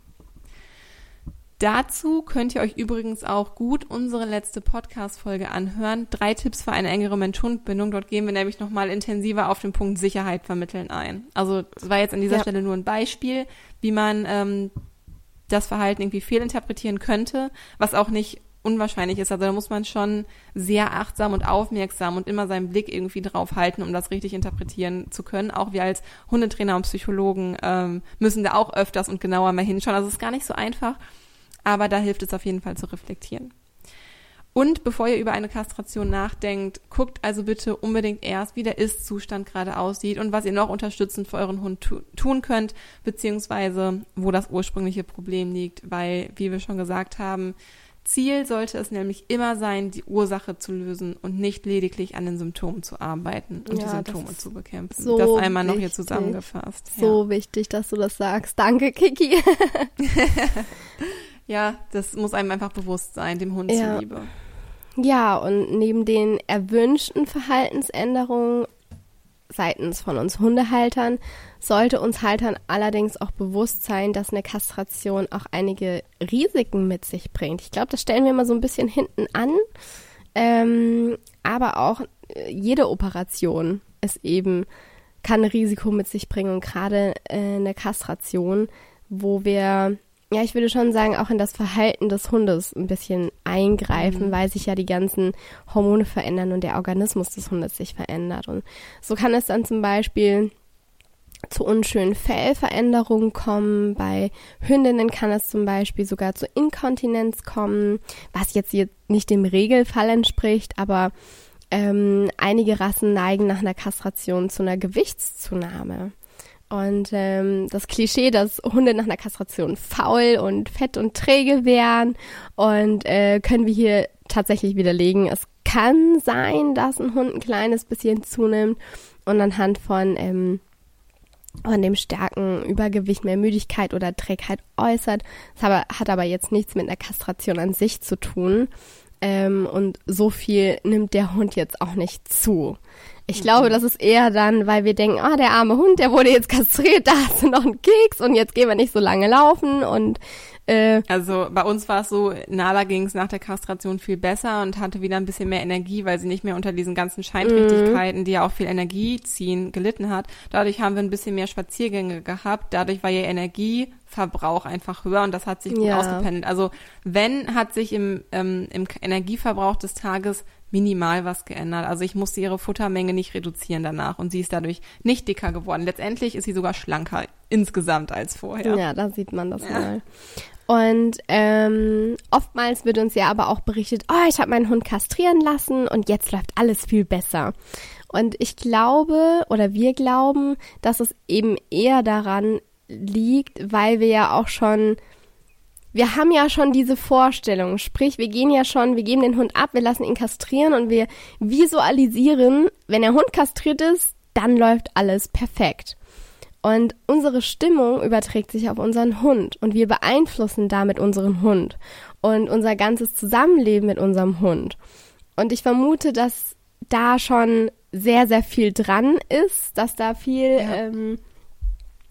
Dazu könnt ihr euch übrigens auch gut unsere letzte Podcast-Folge anhören. Drei Tipps für eine engere Mensch-Hund-Bindung. Dort gehen wir nämlich nochmal intensiver auf den Punkt Sicherheit vermitteln ein. Also, das war jetzt an dieser ja. Stelle nur ein Beispiel, wie man ähm, das Verhalten irgendwie fehlinterpretieren könnte, was auch nicht unwahrscheinlich ist. Also da muss man schon sehr achtsam und aufmerksam und immer seinen Blick irgendwie drauf halten, um das richtig interpretieren zu können. Auch wir als Hundetrainer und Psychologen ähm, müssen da auch öfters und genauer mal hinschauen. Also es ist gar nicht so einfach aber da hilft es auf jeden Fall zu reflektieren. Und bevor ihr über eine Kastration nachdenkt, guckt also bitte unbedingt erst, wie der Ist-Zustand gerade aussieht und was ihr noch unterstützend für euren Hund tu tun könnt, beziehungsweise wo das ursprüngliche Problem liegt, weil, wie wir schon gesagt haben, Ziel sollte es nämlich immer sein, die Ursache zu lösen und nicht lediglich an den Symptomen zu arbeiten und ja, die Symptome zu bekämpfen. So das einmal noch hier zusammengefasst. So ja. wichtig, dass du das sagst. Danke, Kiki. Ja, das muss einem einfach bewusst sein, dem Hund ja. zuliebe. Ja, und neben den erwünschten Verhaltensänderungen seitens von uns Hundehaltern sollte uns Haltern allerdings auch bewusst sein, dass eine Kastration auch einige Risiken mit sich bringt. Ich glaube, das stellen wir mal so ein bisschen hinten an. Ähm, aber auch äh, jede Operation ist eben, kann ein Risiko mit sich bringen. Und gerade äh, eine Kastration, wo wir ja, ich würde schon sagen, auch in das Verhalten des Hundes ein bisschen eingreifen, mhm. weil sich ja die ganzen Hormone verändern und der Organismus des Hundes sich verändert. Und so kann es dann zum Beispiel zu unschönen Fellveränderungen kommen. Bei Hündinnen kann es zum Beispiel sogar zu Inkontinenz kommen, was jetzt, jetzt nicht dem Regelfall entspricht, aber ähm, einige Rassen neigen nach einer Kastration zu einer Gewichtszunahme. Und ähm, das Klischee, dass Hunde nach einer Kastration faul und fett und träge wären und äh, können wir hier tatsächlich widerlegen. Es kann sein, dass ein Hund ein kleines bisschen zunimmt und anhand von ähm, von dem starken Übergewicht mehr Müdigkeit oder Trägheit äußert. Das hat aber jetzt nichts mit einer Kastration an sich zu tun. Ähm, und so viel nimmt der Hund jetzt auch nicht zu. Ich glaube, das ist eher dann, weil wir denken, ah, der arme Hund, der wurde jetzt kastriert, da hast du noch einen Keks und jetzt gehen wir nicht so lange laufen und äh, also bei uns war es so, Nala ging es nach der Kastration viel besser und hatte wieder ein bisschen mehr Energie, weil sie nicht mehr unter diesen ganzen Scheinträchtigkeiten, mhm. die ja auch viel Energie ziehen, gelitten hat. Dadurch haben wir ein bisschen mehr Spaziergänge gehabt. Dadurch war ihr Energieverbrauch einfach höher und das hat sich gut ja. ausgependelt. Also wenn, hat sich im, ähm, im Energieverbrauch des Tages minimal was geändert. Also ich musste ihre Futtermenge nicht reduzieren danach und sie ist dadurch nicht dicker geworden. Letztendlich ist sie sogar schlanker insgesamt als vorher. Ja, da sieht man das ja. mal. Und ähm, oftmals wird uns ja aber auch berichtet, oh, ich habe meinen Hund kastrieren lassen und jetzt läuft alles viel besser. Und ich glaube oder wir glauben, dass es eben eher daran liegt, weil wir ja auch schon, wir haben ja schon diese Vorstellung, sprich, wir gehen ja schon, wir geben den Hund ab, wir lassen ihn kastrieren und wir visualisieren, wenn der Hund kastriert ist, dann läuft alles perfekt. Und unsere Stimmung überträgt sich auf unseren Hund und wir beeinflussen damit unseren Hund und unser ganzes Zusammenleben mit unserem Hund. Und ich vermute, dass da schon sehr, sehr viel dran ist, dass da viel ja, ähm,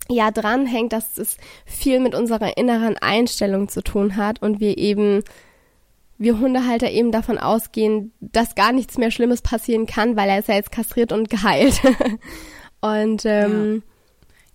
ja dran hängt, dass es viel mit unserer inneren Einstellung zu tun hat und wir eben wir Hundehalter eben davon ausgehen, dass gar nichts mehr Schlimmes passieren kann, weil er ist ja jetzt kastriert und geheilt. und ähm, ja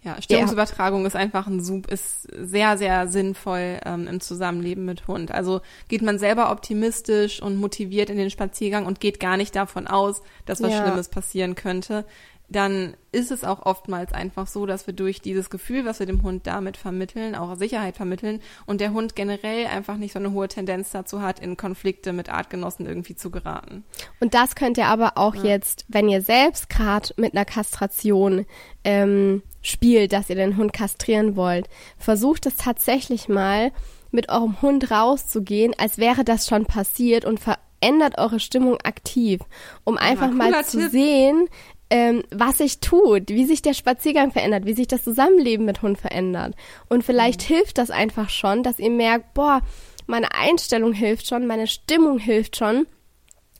ja, Stimmungsübertragung ja. ist einfach ein Sub, ist sehr, sehr sinnvoll ähm, im Zusammenleben mit Hund. Also geht man selber optimistisch und motiviert in den Spaziergang und geht gar nicht davon aus, dass was ja. Schlimmes passieren könnte, dann ist es auch oftmals einfach so, dass wir durch dieses Gefühl, was wir dem Hund damit vermitteln, auch Sicherheit vermitteln und der Hund generell einfach nicht so eine hohe Tendenz dazu hat, in Konflikte mit Artgenossen irgendwie zu geraten. Und das könnt ihr aber auch ja. jetzt, wenn ihr selbst gerade mit einer Kastration ähm, spielt, dass ihr den Hund kastrieren wollt, versucht es tatsächlich mal mit eurem Hund rauszugehen, als wäre das schon passiert und verändert eure Stimmung aktiv, um einfach ja, mal zu Tipp. sehen, ähm, was sich tut, wie sich der Spaziergang verändert, wie sich das Zusammenleben mit Hund verändert. Und vielleicht mhm. hilft das einfach schon, dass ihr merkt, boah, meine Einstellung hilft schon, meine Stimmung hilft schon,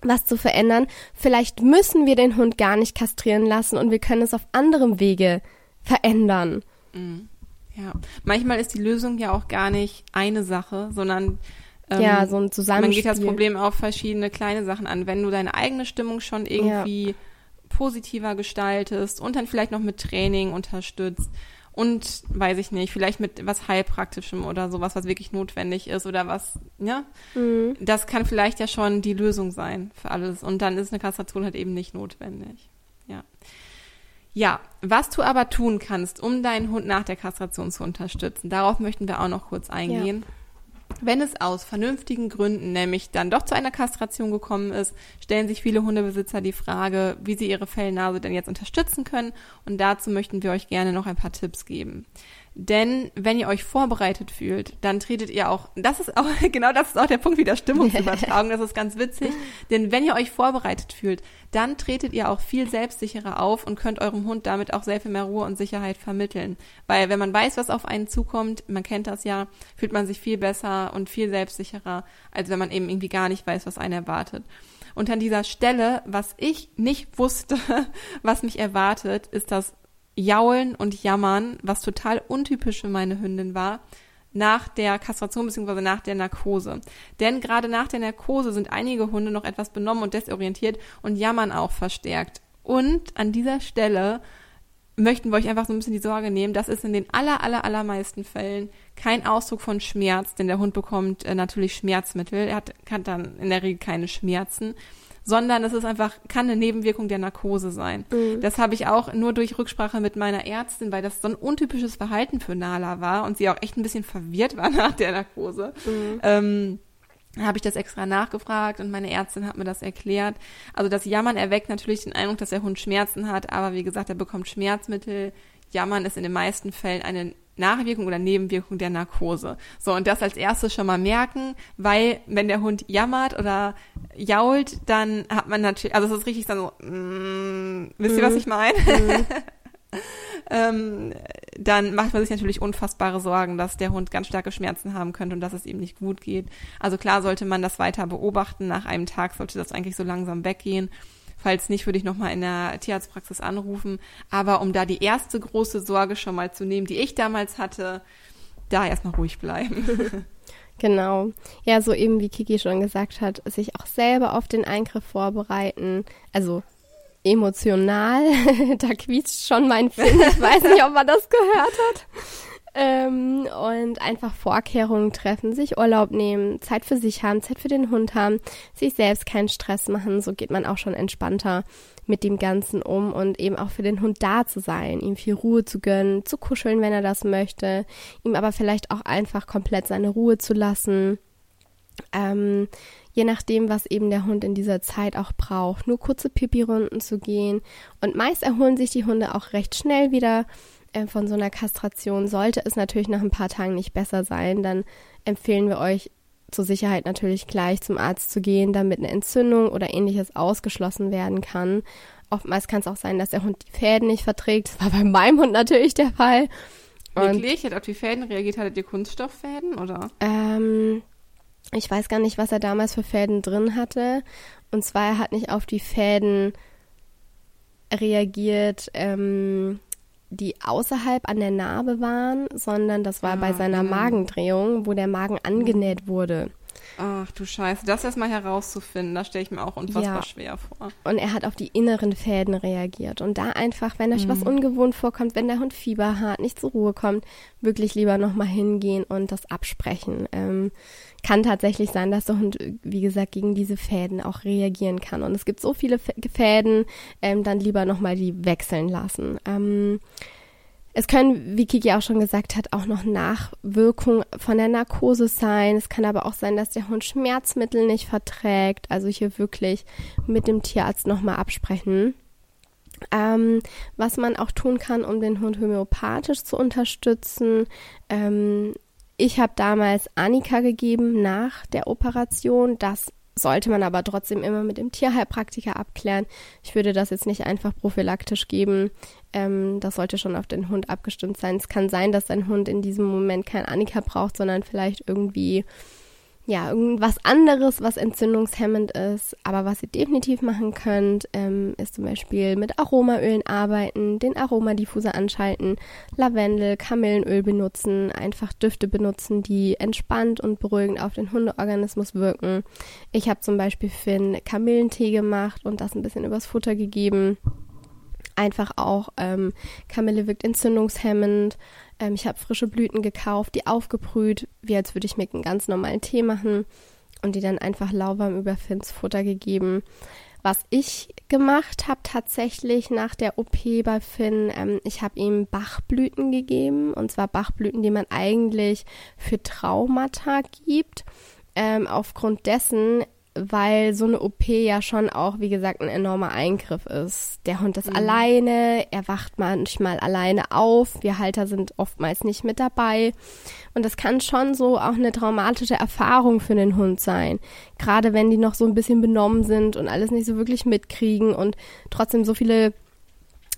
was zu verändern. Vielleicht müssen wir den Hund gar nicht kastrieren lassen und wir können es auf anderem Wege verändern. Mhm. Ja, manchmal ist die Lösung ja auch gar nicht eine Sache, sondern ähm, ja, so ein Zusammenspiel. Man geht das Problem auf verschiedene kleine Sachen an. Wenn du deine eigene Stimmung schon irgendwie ja positiver gestaltest und dann vielleicht noch mit Training unterstützt und weiß ich nicht, vielleicht mit was Heilpraktischem oder sowas, was wirklich notwendig ist oder was, ja, mhm. das kann vielleicht ja schon die Lösung sein für alles und dann ist eine Kastration halt eben nicht notwendig. Ja. Was du aber tun kannst, um deinen Hund nach der Kastration zu unterstützen, darauf möchten wir auch noch kurz eingehen. Ja. Wenn es aus vernünftigen Gründen nämlich dann doch zu einer Kastration gekommen ist, stellen sich viele Hundebesitzer die Frage, wie sie ihre Fellnase denn jetzt unterstützen können. Und dazu möchten wir euch gerne noch ein paar Tipps geben. Denn wenn ihr euch vorbereitet fühlt, dann tretet ihr auch, das ist auch, genau das ist auch der Punkt wieder Stimmungsübertragung, das ist ganz witzig. Denn wenn ihr euch vorbereitet fühlt, dann tretet ihr auch viel selbstsicherer auf und könnt eurem Hund damit auch sehr viel mehr Ruhe und Sicherheit vermitteln. Weil wenn man weiß, was auf einen zukommt, man kennt das ja, fühlt man sich viel besser und viel selbstsicherer, als wenn man eben irgendwie gar nicht weiß, was einen erwartet. Und an dieser Stelle, was ich nicht wusste, was mich erwartet, ist das Jaulen und Jammern, was total untypisch für meine Hündin war, nach der Kastration bzw. nach der Narkose. Denn gerade nach der Narkose sind einige Hunde noch etwas benommen und desorientiert und jammern auch verstärkt. Und an dieser Stelle möchten wir euch einfach so ein bisschen die Sorge nehmen. Das ist in den aller, aller, allermeisten Fällen kein Ausdruck von Schmerz, denn der Hund bekommt äh, natürlich Schmerzmittel. Er hat, hat dann in der Regel keine Schmerzen sondern es ist einfach, kann eine Nebenwirkung der Narkose sein. Mhm. Das habe ich auch nur durch Rücksprache mit meiner Ärztin, weil das so ein untypisches Verhalten für Nala war und sie auch echt ein bisschen verwirrt war nach der Narkose. Mhm. Ähm, habe ich das extra nachgefragt und meine Ärztin hat mir das erklärt. Also das Jammern erweckt natürlich den Eindruck, dass der Hund Schmerzen hat, aber wie gesagt, er bekommt Schmerzmittel. Jammern ist in den meisten Fällen eine Nachwirkung oder Nebenwirkung der Narkose. So, und das als erstes schon mal merken, weil wenn der Hund jammert oder jault, dann hat man natürlich, also es ist richtig dann so, mm, wisst ihr, was mhm. ich meine? Mhm. ähm, dann macht man sich natürlich unfassbare Sorgen, dass der Hund ganz starke Schmerzen haben könnte und dass es ihm nicht gut geht. Also klar sollte man das weiter beobachten. Nach einem Tag sollte das eigentlich so langsam weggehen. Falls nicht, würde ich nochmal in der Tierarztpraxis anrufen. Aber um da die erste große Sorge schon mal zu nehmen, die ich damals hatte, da erstmal ruhig bleiben. Genau. Ja, so eben wie Kiki schon gesagt hat, sich auch selber auf den Eingriff vorbereiten. Also emotional. da quietscht schon mein Film. Ich weiß nicht, ob man das gehört hat. Ähm, und einfach Vorkehrungen treffen, sich Urlaub nehmen, Zeit für sich haben, Zeit für den Hund haben, sich selbst keinen Stress machen. So geht man auch schon entspannter mit dem Ganzen um und eben auch für den Hund da zu sein, ihm viel Ruhe zu gönnen, zu kuscheln, wenn er das möchte, ihm aber vielleicht auch einfach komplett seine Ruhe zu lassen. Ähm, je nachdem, was eben der Hund in dieser Zeit auch braucht, nur kurze Pipi-Runden zu gehen. Und meist erholen sich die Hunde auch recht schnell wieder äh, von so einer Kastration. Sollte es natürlich nach ein paar Tagen nicht besser sein, dann empfehlen wir euch zur Sicherheit natürlich gleich zum Arzt zu gehen, damit eine Entzündung oder ähnliches ausgeschlossen werden kann. Oftmals kann es auch sein, dass der Hund die Fäden nicht verträgt. Das war bei meinem Hund natürlich der Fall. Wirklich? Hat auf die Fäden reagiert? Hattet ihr Kunststofffäden oder? Ähm, ich weiß gar nicht, was er damals für Fäden drin hatte. Und zwar, er hat nicht auf die Fäden reagiert, ähm, die außerhalb an der Narbe waren, sondern das war ah, bei seiner. Magendrehung, wo der Magen angenäht wurde. Ach du Scheiße, das erstmal herauszufinden, das stelle ich mir auch unfassbar ja. schwer vor. Und er hat auf die inneren Fäden reagiert. Und da einfach, wenn euch mhm. was ungewohnt vorkommt, wenn der Hund Fieber hat, nicht zur Ruhe kommt, wirklich lieber nochmal hingehen und das absprechen. Ähm, kann tatsächlich sein, dass der Hund, wie gesagt, gegen diese Fäden auch reagieren kann. Und es gibt so viele Fäden, ähm, dann lieber nochmal die wechseln lassen. Ähm, es können, wie Kiki auch schon gesagt hat, auch noch Nachwirkungen von der Narkose sein. Es kann aber auch sein, dass der Hund Schmerzmittel nicht verträgt. Also hier wirklich mit dem Tierarzt nochmal absprechen. Ähm, was man auch tun kann, um den Hund homöopathisch zu unterstützen. Ähm, ich habe damals Annika gegeben nach der Operation. Das sollte man aber trotzdem immer mit dem Tierheilpraktiker abklären. Ich würde das jetzt nicht einfach prophylaktisch geben. Ähm, das sollte schon auf den Hund abgestimmt sein. Es kann sein, dass dein Hund in diesem Moment kein Annika braucht, sondern vielleicht irgendwie ja, irgendwas anderes, was entzündungshemmend ist. Aber was ihr definitiv machen könnt, ähm, ist zum Beispiel mit Aromaölen arbeiten, den Aromadiffuser anschalten, Lavendel, Kamillenöl benutzen, einfach Düfte benutzen, die entspannt und beruhigend auf den Hundeorganismus wirken. Ich habe zum Beispiel Finn Kamillentee gemacht und das ein bisschen übers Futter gegeben. Einfach auch, ähm, Kamille wirkt entzündungshemmend. Ähm, ich habe frische Blüten gekauft, die aufgebrüht, wie als würde ich mir einen ganz normalen Tee machen und die dann einfach lauwarm über Finns Futter gegeben. Was ich gemacht habe tatsächlich nach der OP bei Finn, ähm, ich habe ihm Bachblüten gegeben und zwar Bachblüten, die man eigentlich für Traumata gibt. Ähm, aufgrund dessen weil so eine OP ja schon auch, wie gesagt, ein enormer Eingriff ist. Der Hund ist mhm. alleine, er wacht manchmal alleine auf, wir Halter sind oftmals nicht mit dabei. Und das kann schon so auch eine traumatische Erfahrung für den Hund sein. Gerade wenn die noch so ein bisschen benommen sind und alles nicht so wirklich mitkriegen und trotzdem so viele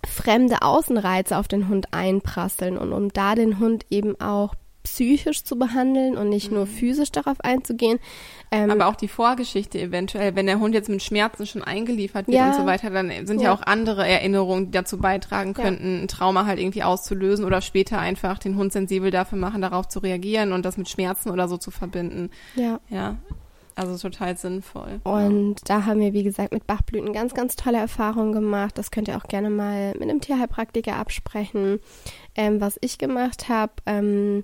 fremde Außenreize auf den Hund einprasseln und um da den Hund eben auch psychisch zu behandeln und nicht nur mhm. physisch darauf einzugehen. Ähm, Aber auch die Vorgeschichte eventuell, wenn der Hund jetzt mit Schmerzen schon eingeliefert wird ja, und so weiter, dann sind ja. ja. auch andere Erinnerungen, die dazu beitragen könnten, ja. ein Trauma halt irgendwie auszulösen oder später einfach den Hund sensibel dafür machen, darauf zu reagieren und das mit Schmerzen oder so zu verbinden. Ja. Ja. also total sinnvoll. Und ja. da haben wir, wie gesagt, mit Bachblüten ganz, ganz tolle Erfahrungen gemacht. Das könnt ihr auch gerne mal mit einem Tierheilpraktiker absprechen. Ähm, was ich gemacht habe, ähm,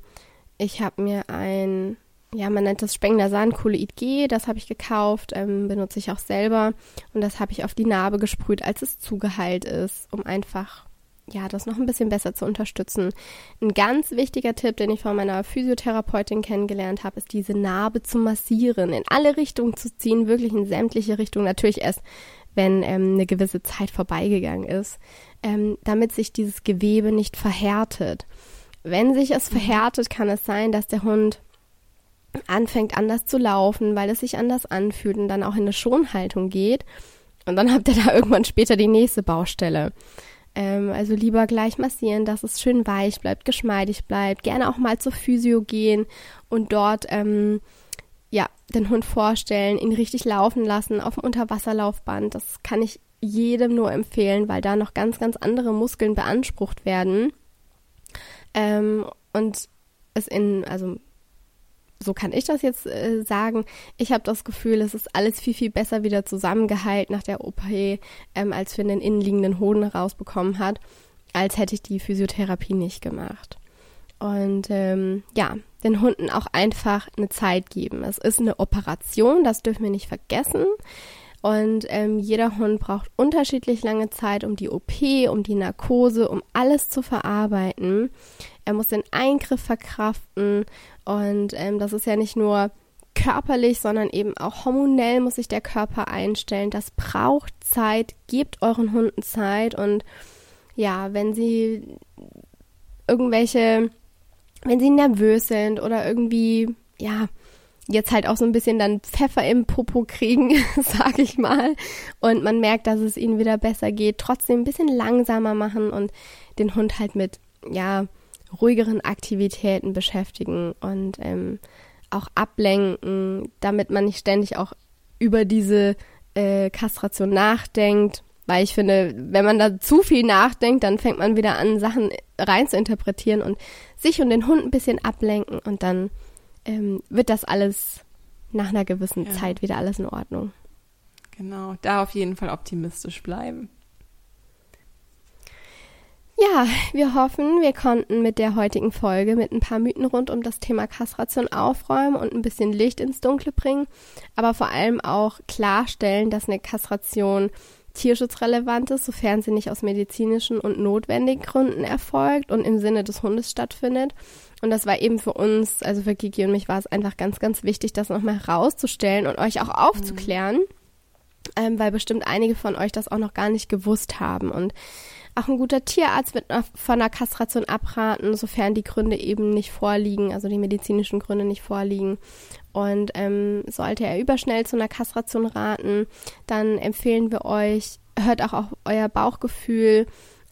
ich habe mir ein, ja, man nennt das Spengler Sandkohlid G, das habe ich gekauft, ähm, benutze ich auch selber. Und das habe ich auf die Narbe gesprüht, als es zugeheilt ist, um einfach ja, das noch ein bisschen besser zu unterstützen. Ein ganz wichtiger Tipp, den ich von meiner Physiotherapeutin kennengelernt habe, ist diese Narbe zu massieren, in alle Richtungen zu ziehen, wirklich in sämtliche Richtungen, natürlich erst, wenn ähm, eine gewisse Zeit vorbeigegangen ist, ähm, damit sich dieses Gewebe nicht verhärtet. Wenn sich es mhm. verhärtet, kann es sein, dass der Hund anfängt anders zu laufen, weil es sich anders anfühlt und dann auch in eine Schonhaltung geht. Und dann habt ihr da irgendwann später die nächste Baustelle. Ähm, also lieber gleich massieren, dass es schön weich bleibt, geschmeidig bleibt. Gerne auch mal zur Physio gehen und dort ähm, ja den Hund vorstellen, ihn richtig laufen lassen auf dem Unterwasserlaufband. Das kann ich jedem nur empfehlen, weil da noch ganz, ganz andere Muskeln beansprucht werden. Ähm, und es in, also so kann ich das jetzt äh, sagen. Ich habe das Gefühl, es ist alles viel, viel besser wieder zusammengehalten nach der OP, ähm, als wenn den innenliegenden Hoden rausbekommen hat, als hätte ich die Physiotherapie nicht gemacht. Und ähm, ja, den Hunden auch einfach eine Zeit geben. Es ist eine Operation, das dürfen wir nicht vergessen. Und ähm, jeder Hund braucht unterschiedlich lange Zeit, um die OP, um die Narkose, um alles zu verarbeiten. Er muss den Eingriff verkraften und ähm, das ist ja nicht nur körperlich, sondern eben auch hormonell muss sich der Körper einstellen. Das braucht Zeit. Gebt euren Hunden Zeit und ja, wenn sie irgendwelche, wenn sie nervös sind oder irgendwie, ja, jetzt halt auch so ein bisschen dann Pfeffer im Popo kriegen, sag ich mal, und man merkt, dass es ihnen wieder besser geht, trotzdem ein bisschen langsamer machen und den Hund halt mit, ja, ruhigeren Aktivitäten beschäftigen und ähm, auch ablenken, damit man nicht ständig auch über diese äh, Kastration nachdenkt. Weil ich finde, wenn man da zu viel nachdenkt, dann fängt man wieder an, Sachen rein zu interpretieren und sich und den Hund ein bisschen ablenken und dann ähm, wird das alles nach einer gewissen ja. Zeit wieder alles in Ordnung. Genau, da auf jeden Fall optimistisch bleiben. Ja, wir hoffen, wir konnten mit der heutigen Folge mit ein paar Mythen rund um das Thema Kastration aufräumen und ein bisschen Licht ins Dunkle bringen, aber vor allem auch klarstellen, dass eine Kastration tierschutzrelevant ist, sofern sie nicht aus medizinischen und notwendigen Gründen erfolgt und im Sinne des Hundes stattfindet. Und das war eben für uns, also für Kiki und mich war es einfach ganz, ganz wichtig, das nochmal herauszustellen und euch auch aufzuklären, mhm. ähm, weil bestimmt einige von euch das auch noch gar nicht gewusst haben. Und auch ein guter Tierarzt wird von einer Kastration abraten, sofern die Gründe eben nicht vorliegen, also die medizinischen Gründe nicht vorliegen. Und ähm, sollte er überschnell zu einer Kastration raten, dann empfehlen wir euch, hört auch auf euer Bauchgefühl,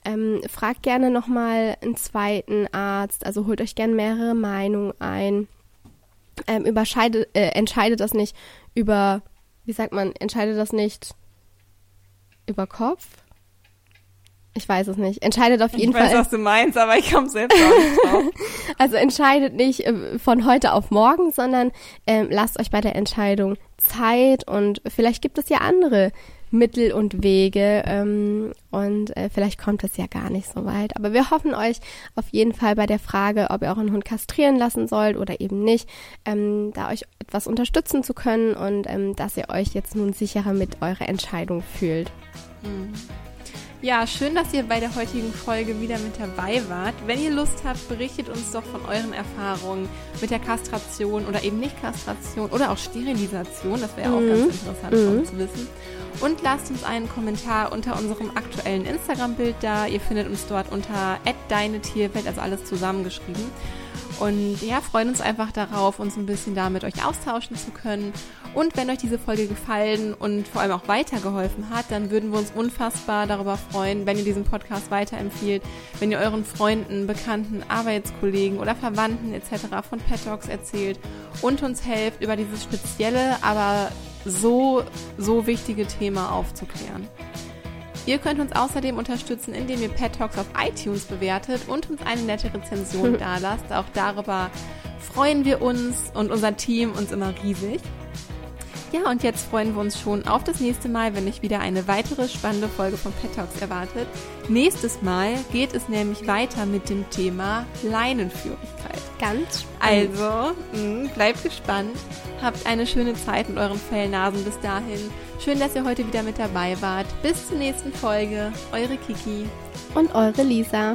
ähm, fragt gerne nochmal einen zweiten Arzt, also holt euch gerne mehrere Meinungen ein. Ähm, äh, entscheidet das nicht über, wie sagt man, entscheidet das nicht über Kopf, ich weiß es nicht. Entscheidet auf jeden Fall. Ich weiß, was du meinst, aber ich komme selbst auch nicht drauf. also entscheidet nicht äh, von heute auf morgen, sondern ähm, lasst euch bei der Entscheidung Zeit und vielleicht gibt es ja andere Mittel und Wege ähm, und äh, vielleicht kommt es ja gar nicht so weit. Aber wir hoffen euch auf jeden Fall bei der Frage, ob ihr euren Hund kastrieren lassen sollt oder eben nicht, ähm, da euch etwas unterstützen zu können und ähm, dass ihr euch jetzt nun sicherer mit eurer Entscheidung fühlt. Mhm. Ja, schön, dass ihr bei der heutigen Folge wieder mit dabei wart. Wenn ihr Lust habt, berichtet uns doch von euren Erfahrungen mit der Kastration oder eben nicht Kastration oder auch Sterilisation. Das wäre mhm. auch ganz interessant mhm. zu wissen. Und lasst uns einen Kommentar unter unserem aktuellen Instagram-Bild da. Ihr findet uns dort unter deine Tierwelt, also alles zusammengeschrieben. Und ja, freuen uns einfach darauf, uns ein bisschen da mit euch austauschen zu können. Und wenn euch diese Folge gefallen und vor allem auch weitergeholfen hat, dann würden wir uns unfassbar darüber freuen, wenn ihr diesen Podcast weiterempfiehlt, wenn ihr euren Freunden, Bekannten, Arbeitskollegen oder Verwandten etc. von Pet Dogs erzählt und uns helft, über dieses spezielle, aber so, so wichtige Thema aufzuklären. Ihr könnt uns außerdem unterstützen, indem ihr Pet Talks auf iTunes bewertet und uns eine nette Rezension dalasst. Auch darüber freuen wir uns und unser Team uns immer riesig. Ja, und jetzt freuen wir uns schon auf das nächste Mal, wenn euch wieder eine weitere spannende Folge von Pet Talks erwartet. Nächstes Mal geht es nämlich weiter mit dem Thema Leinenführigkeit. Ganz spannend. Also, mh, bleibt gespannt. Habt eine schöne Zeit mit euren Fellnasen bis dahin. Schön, dass ihr heute wieder mit dabei wart. Bis zur nächsten Folge. Eure Kiki. Und eure Lisa.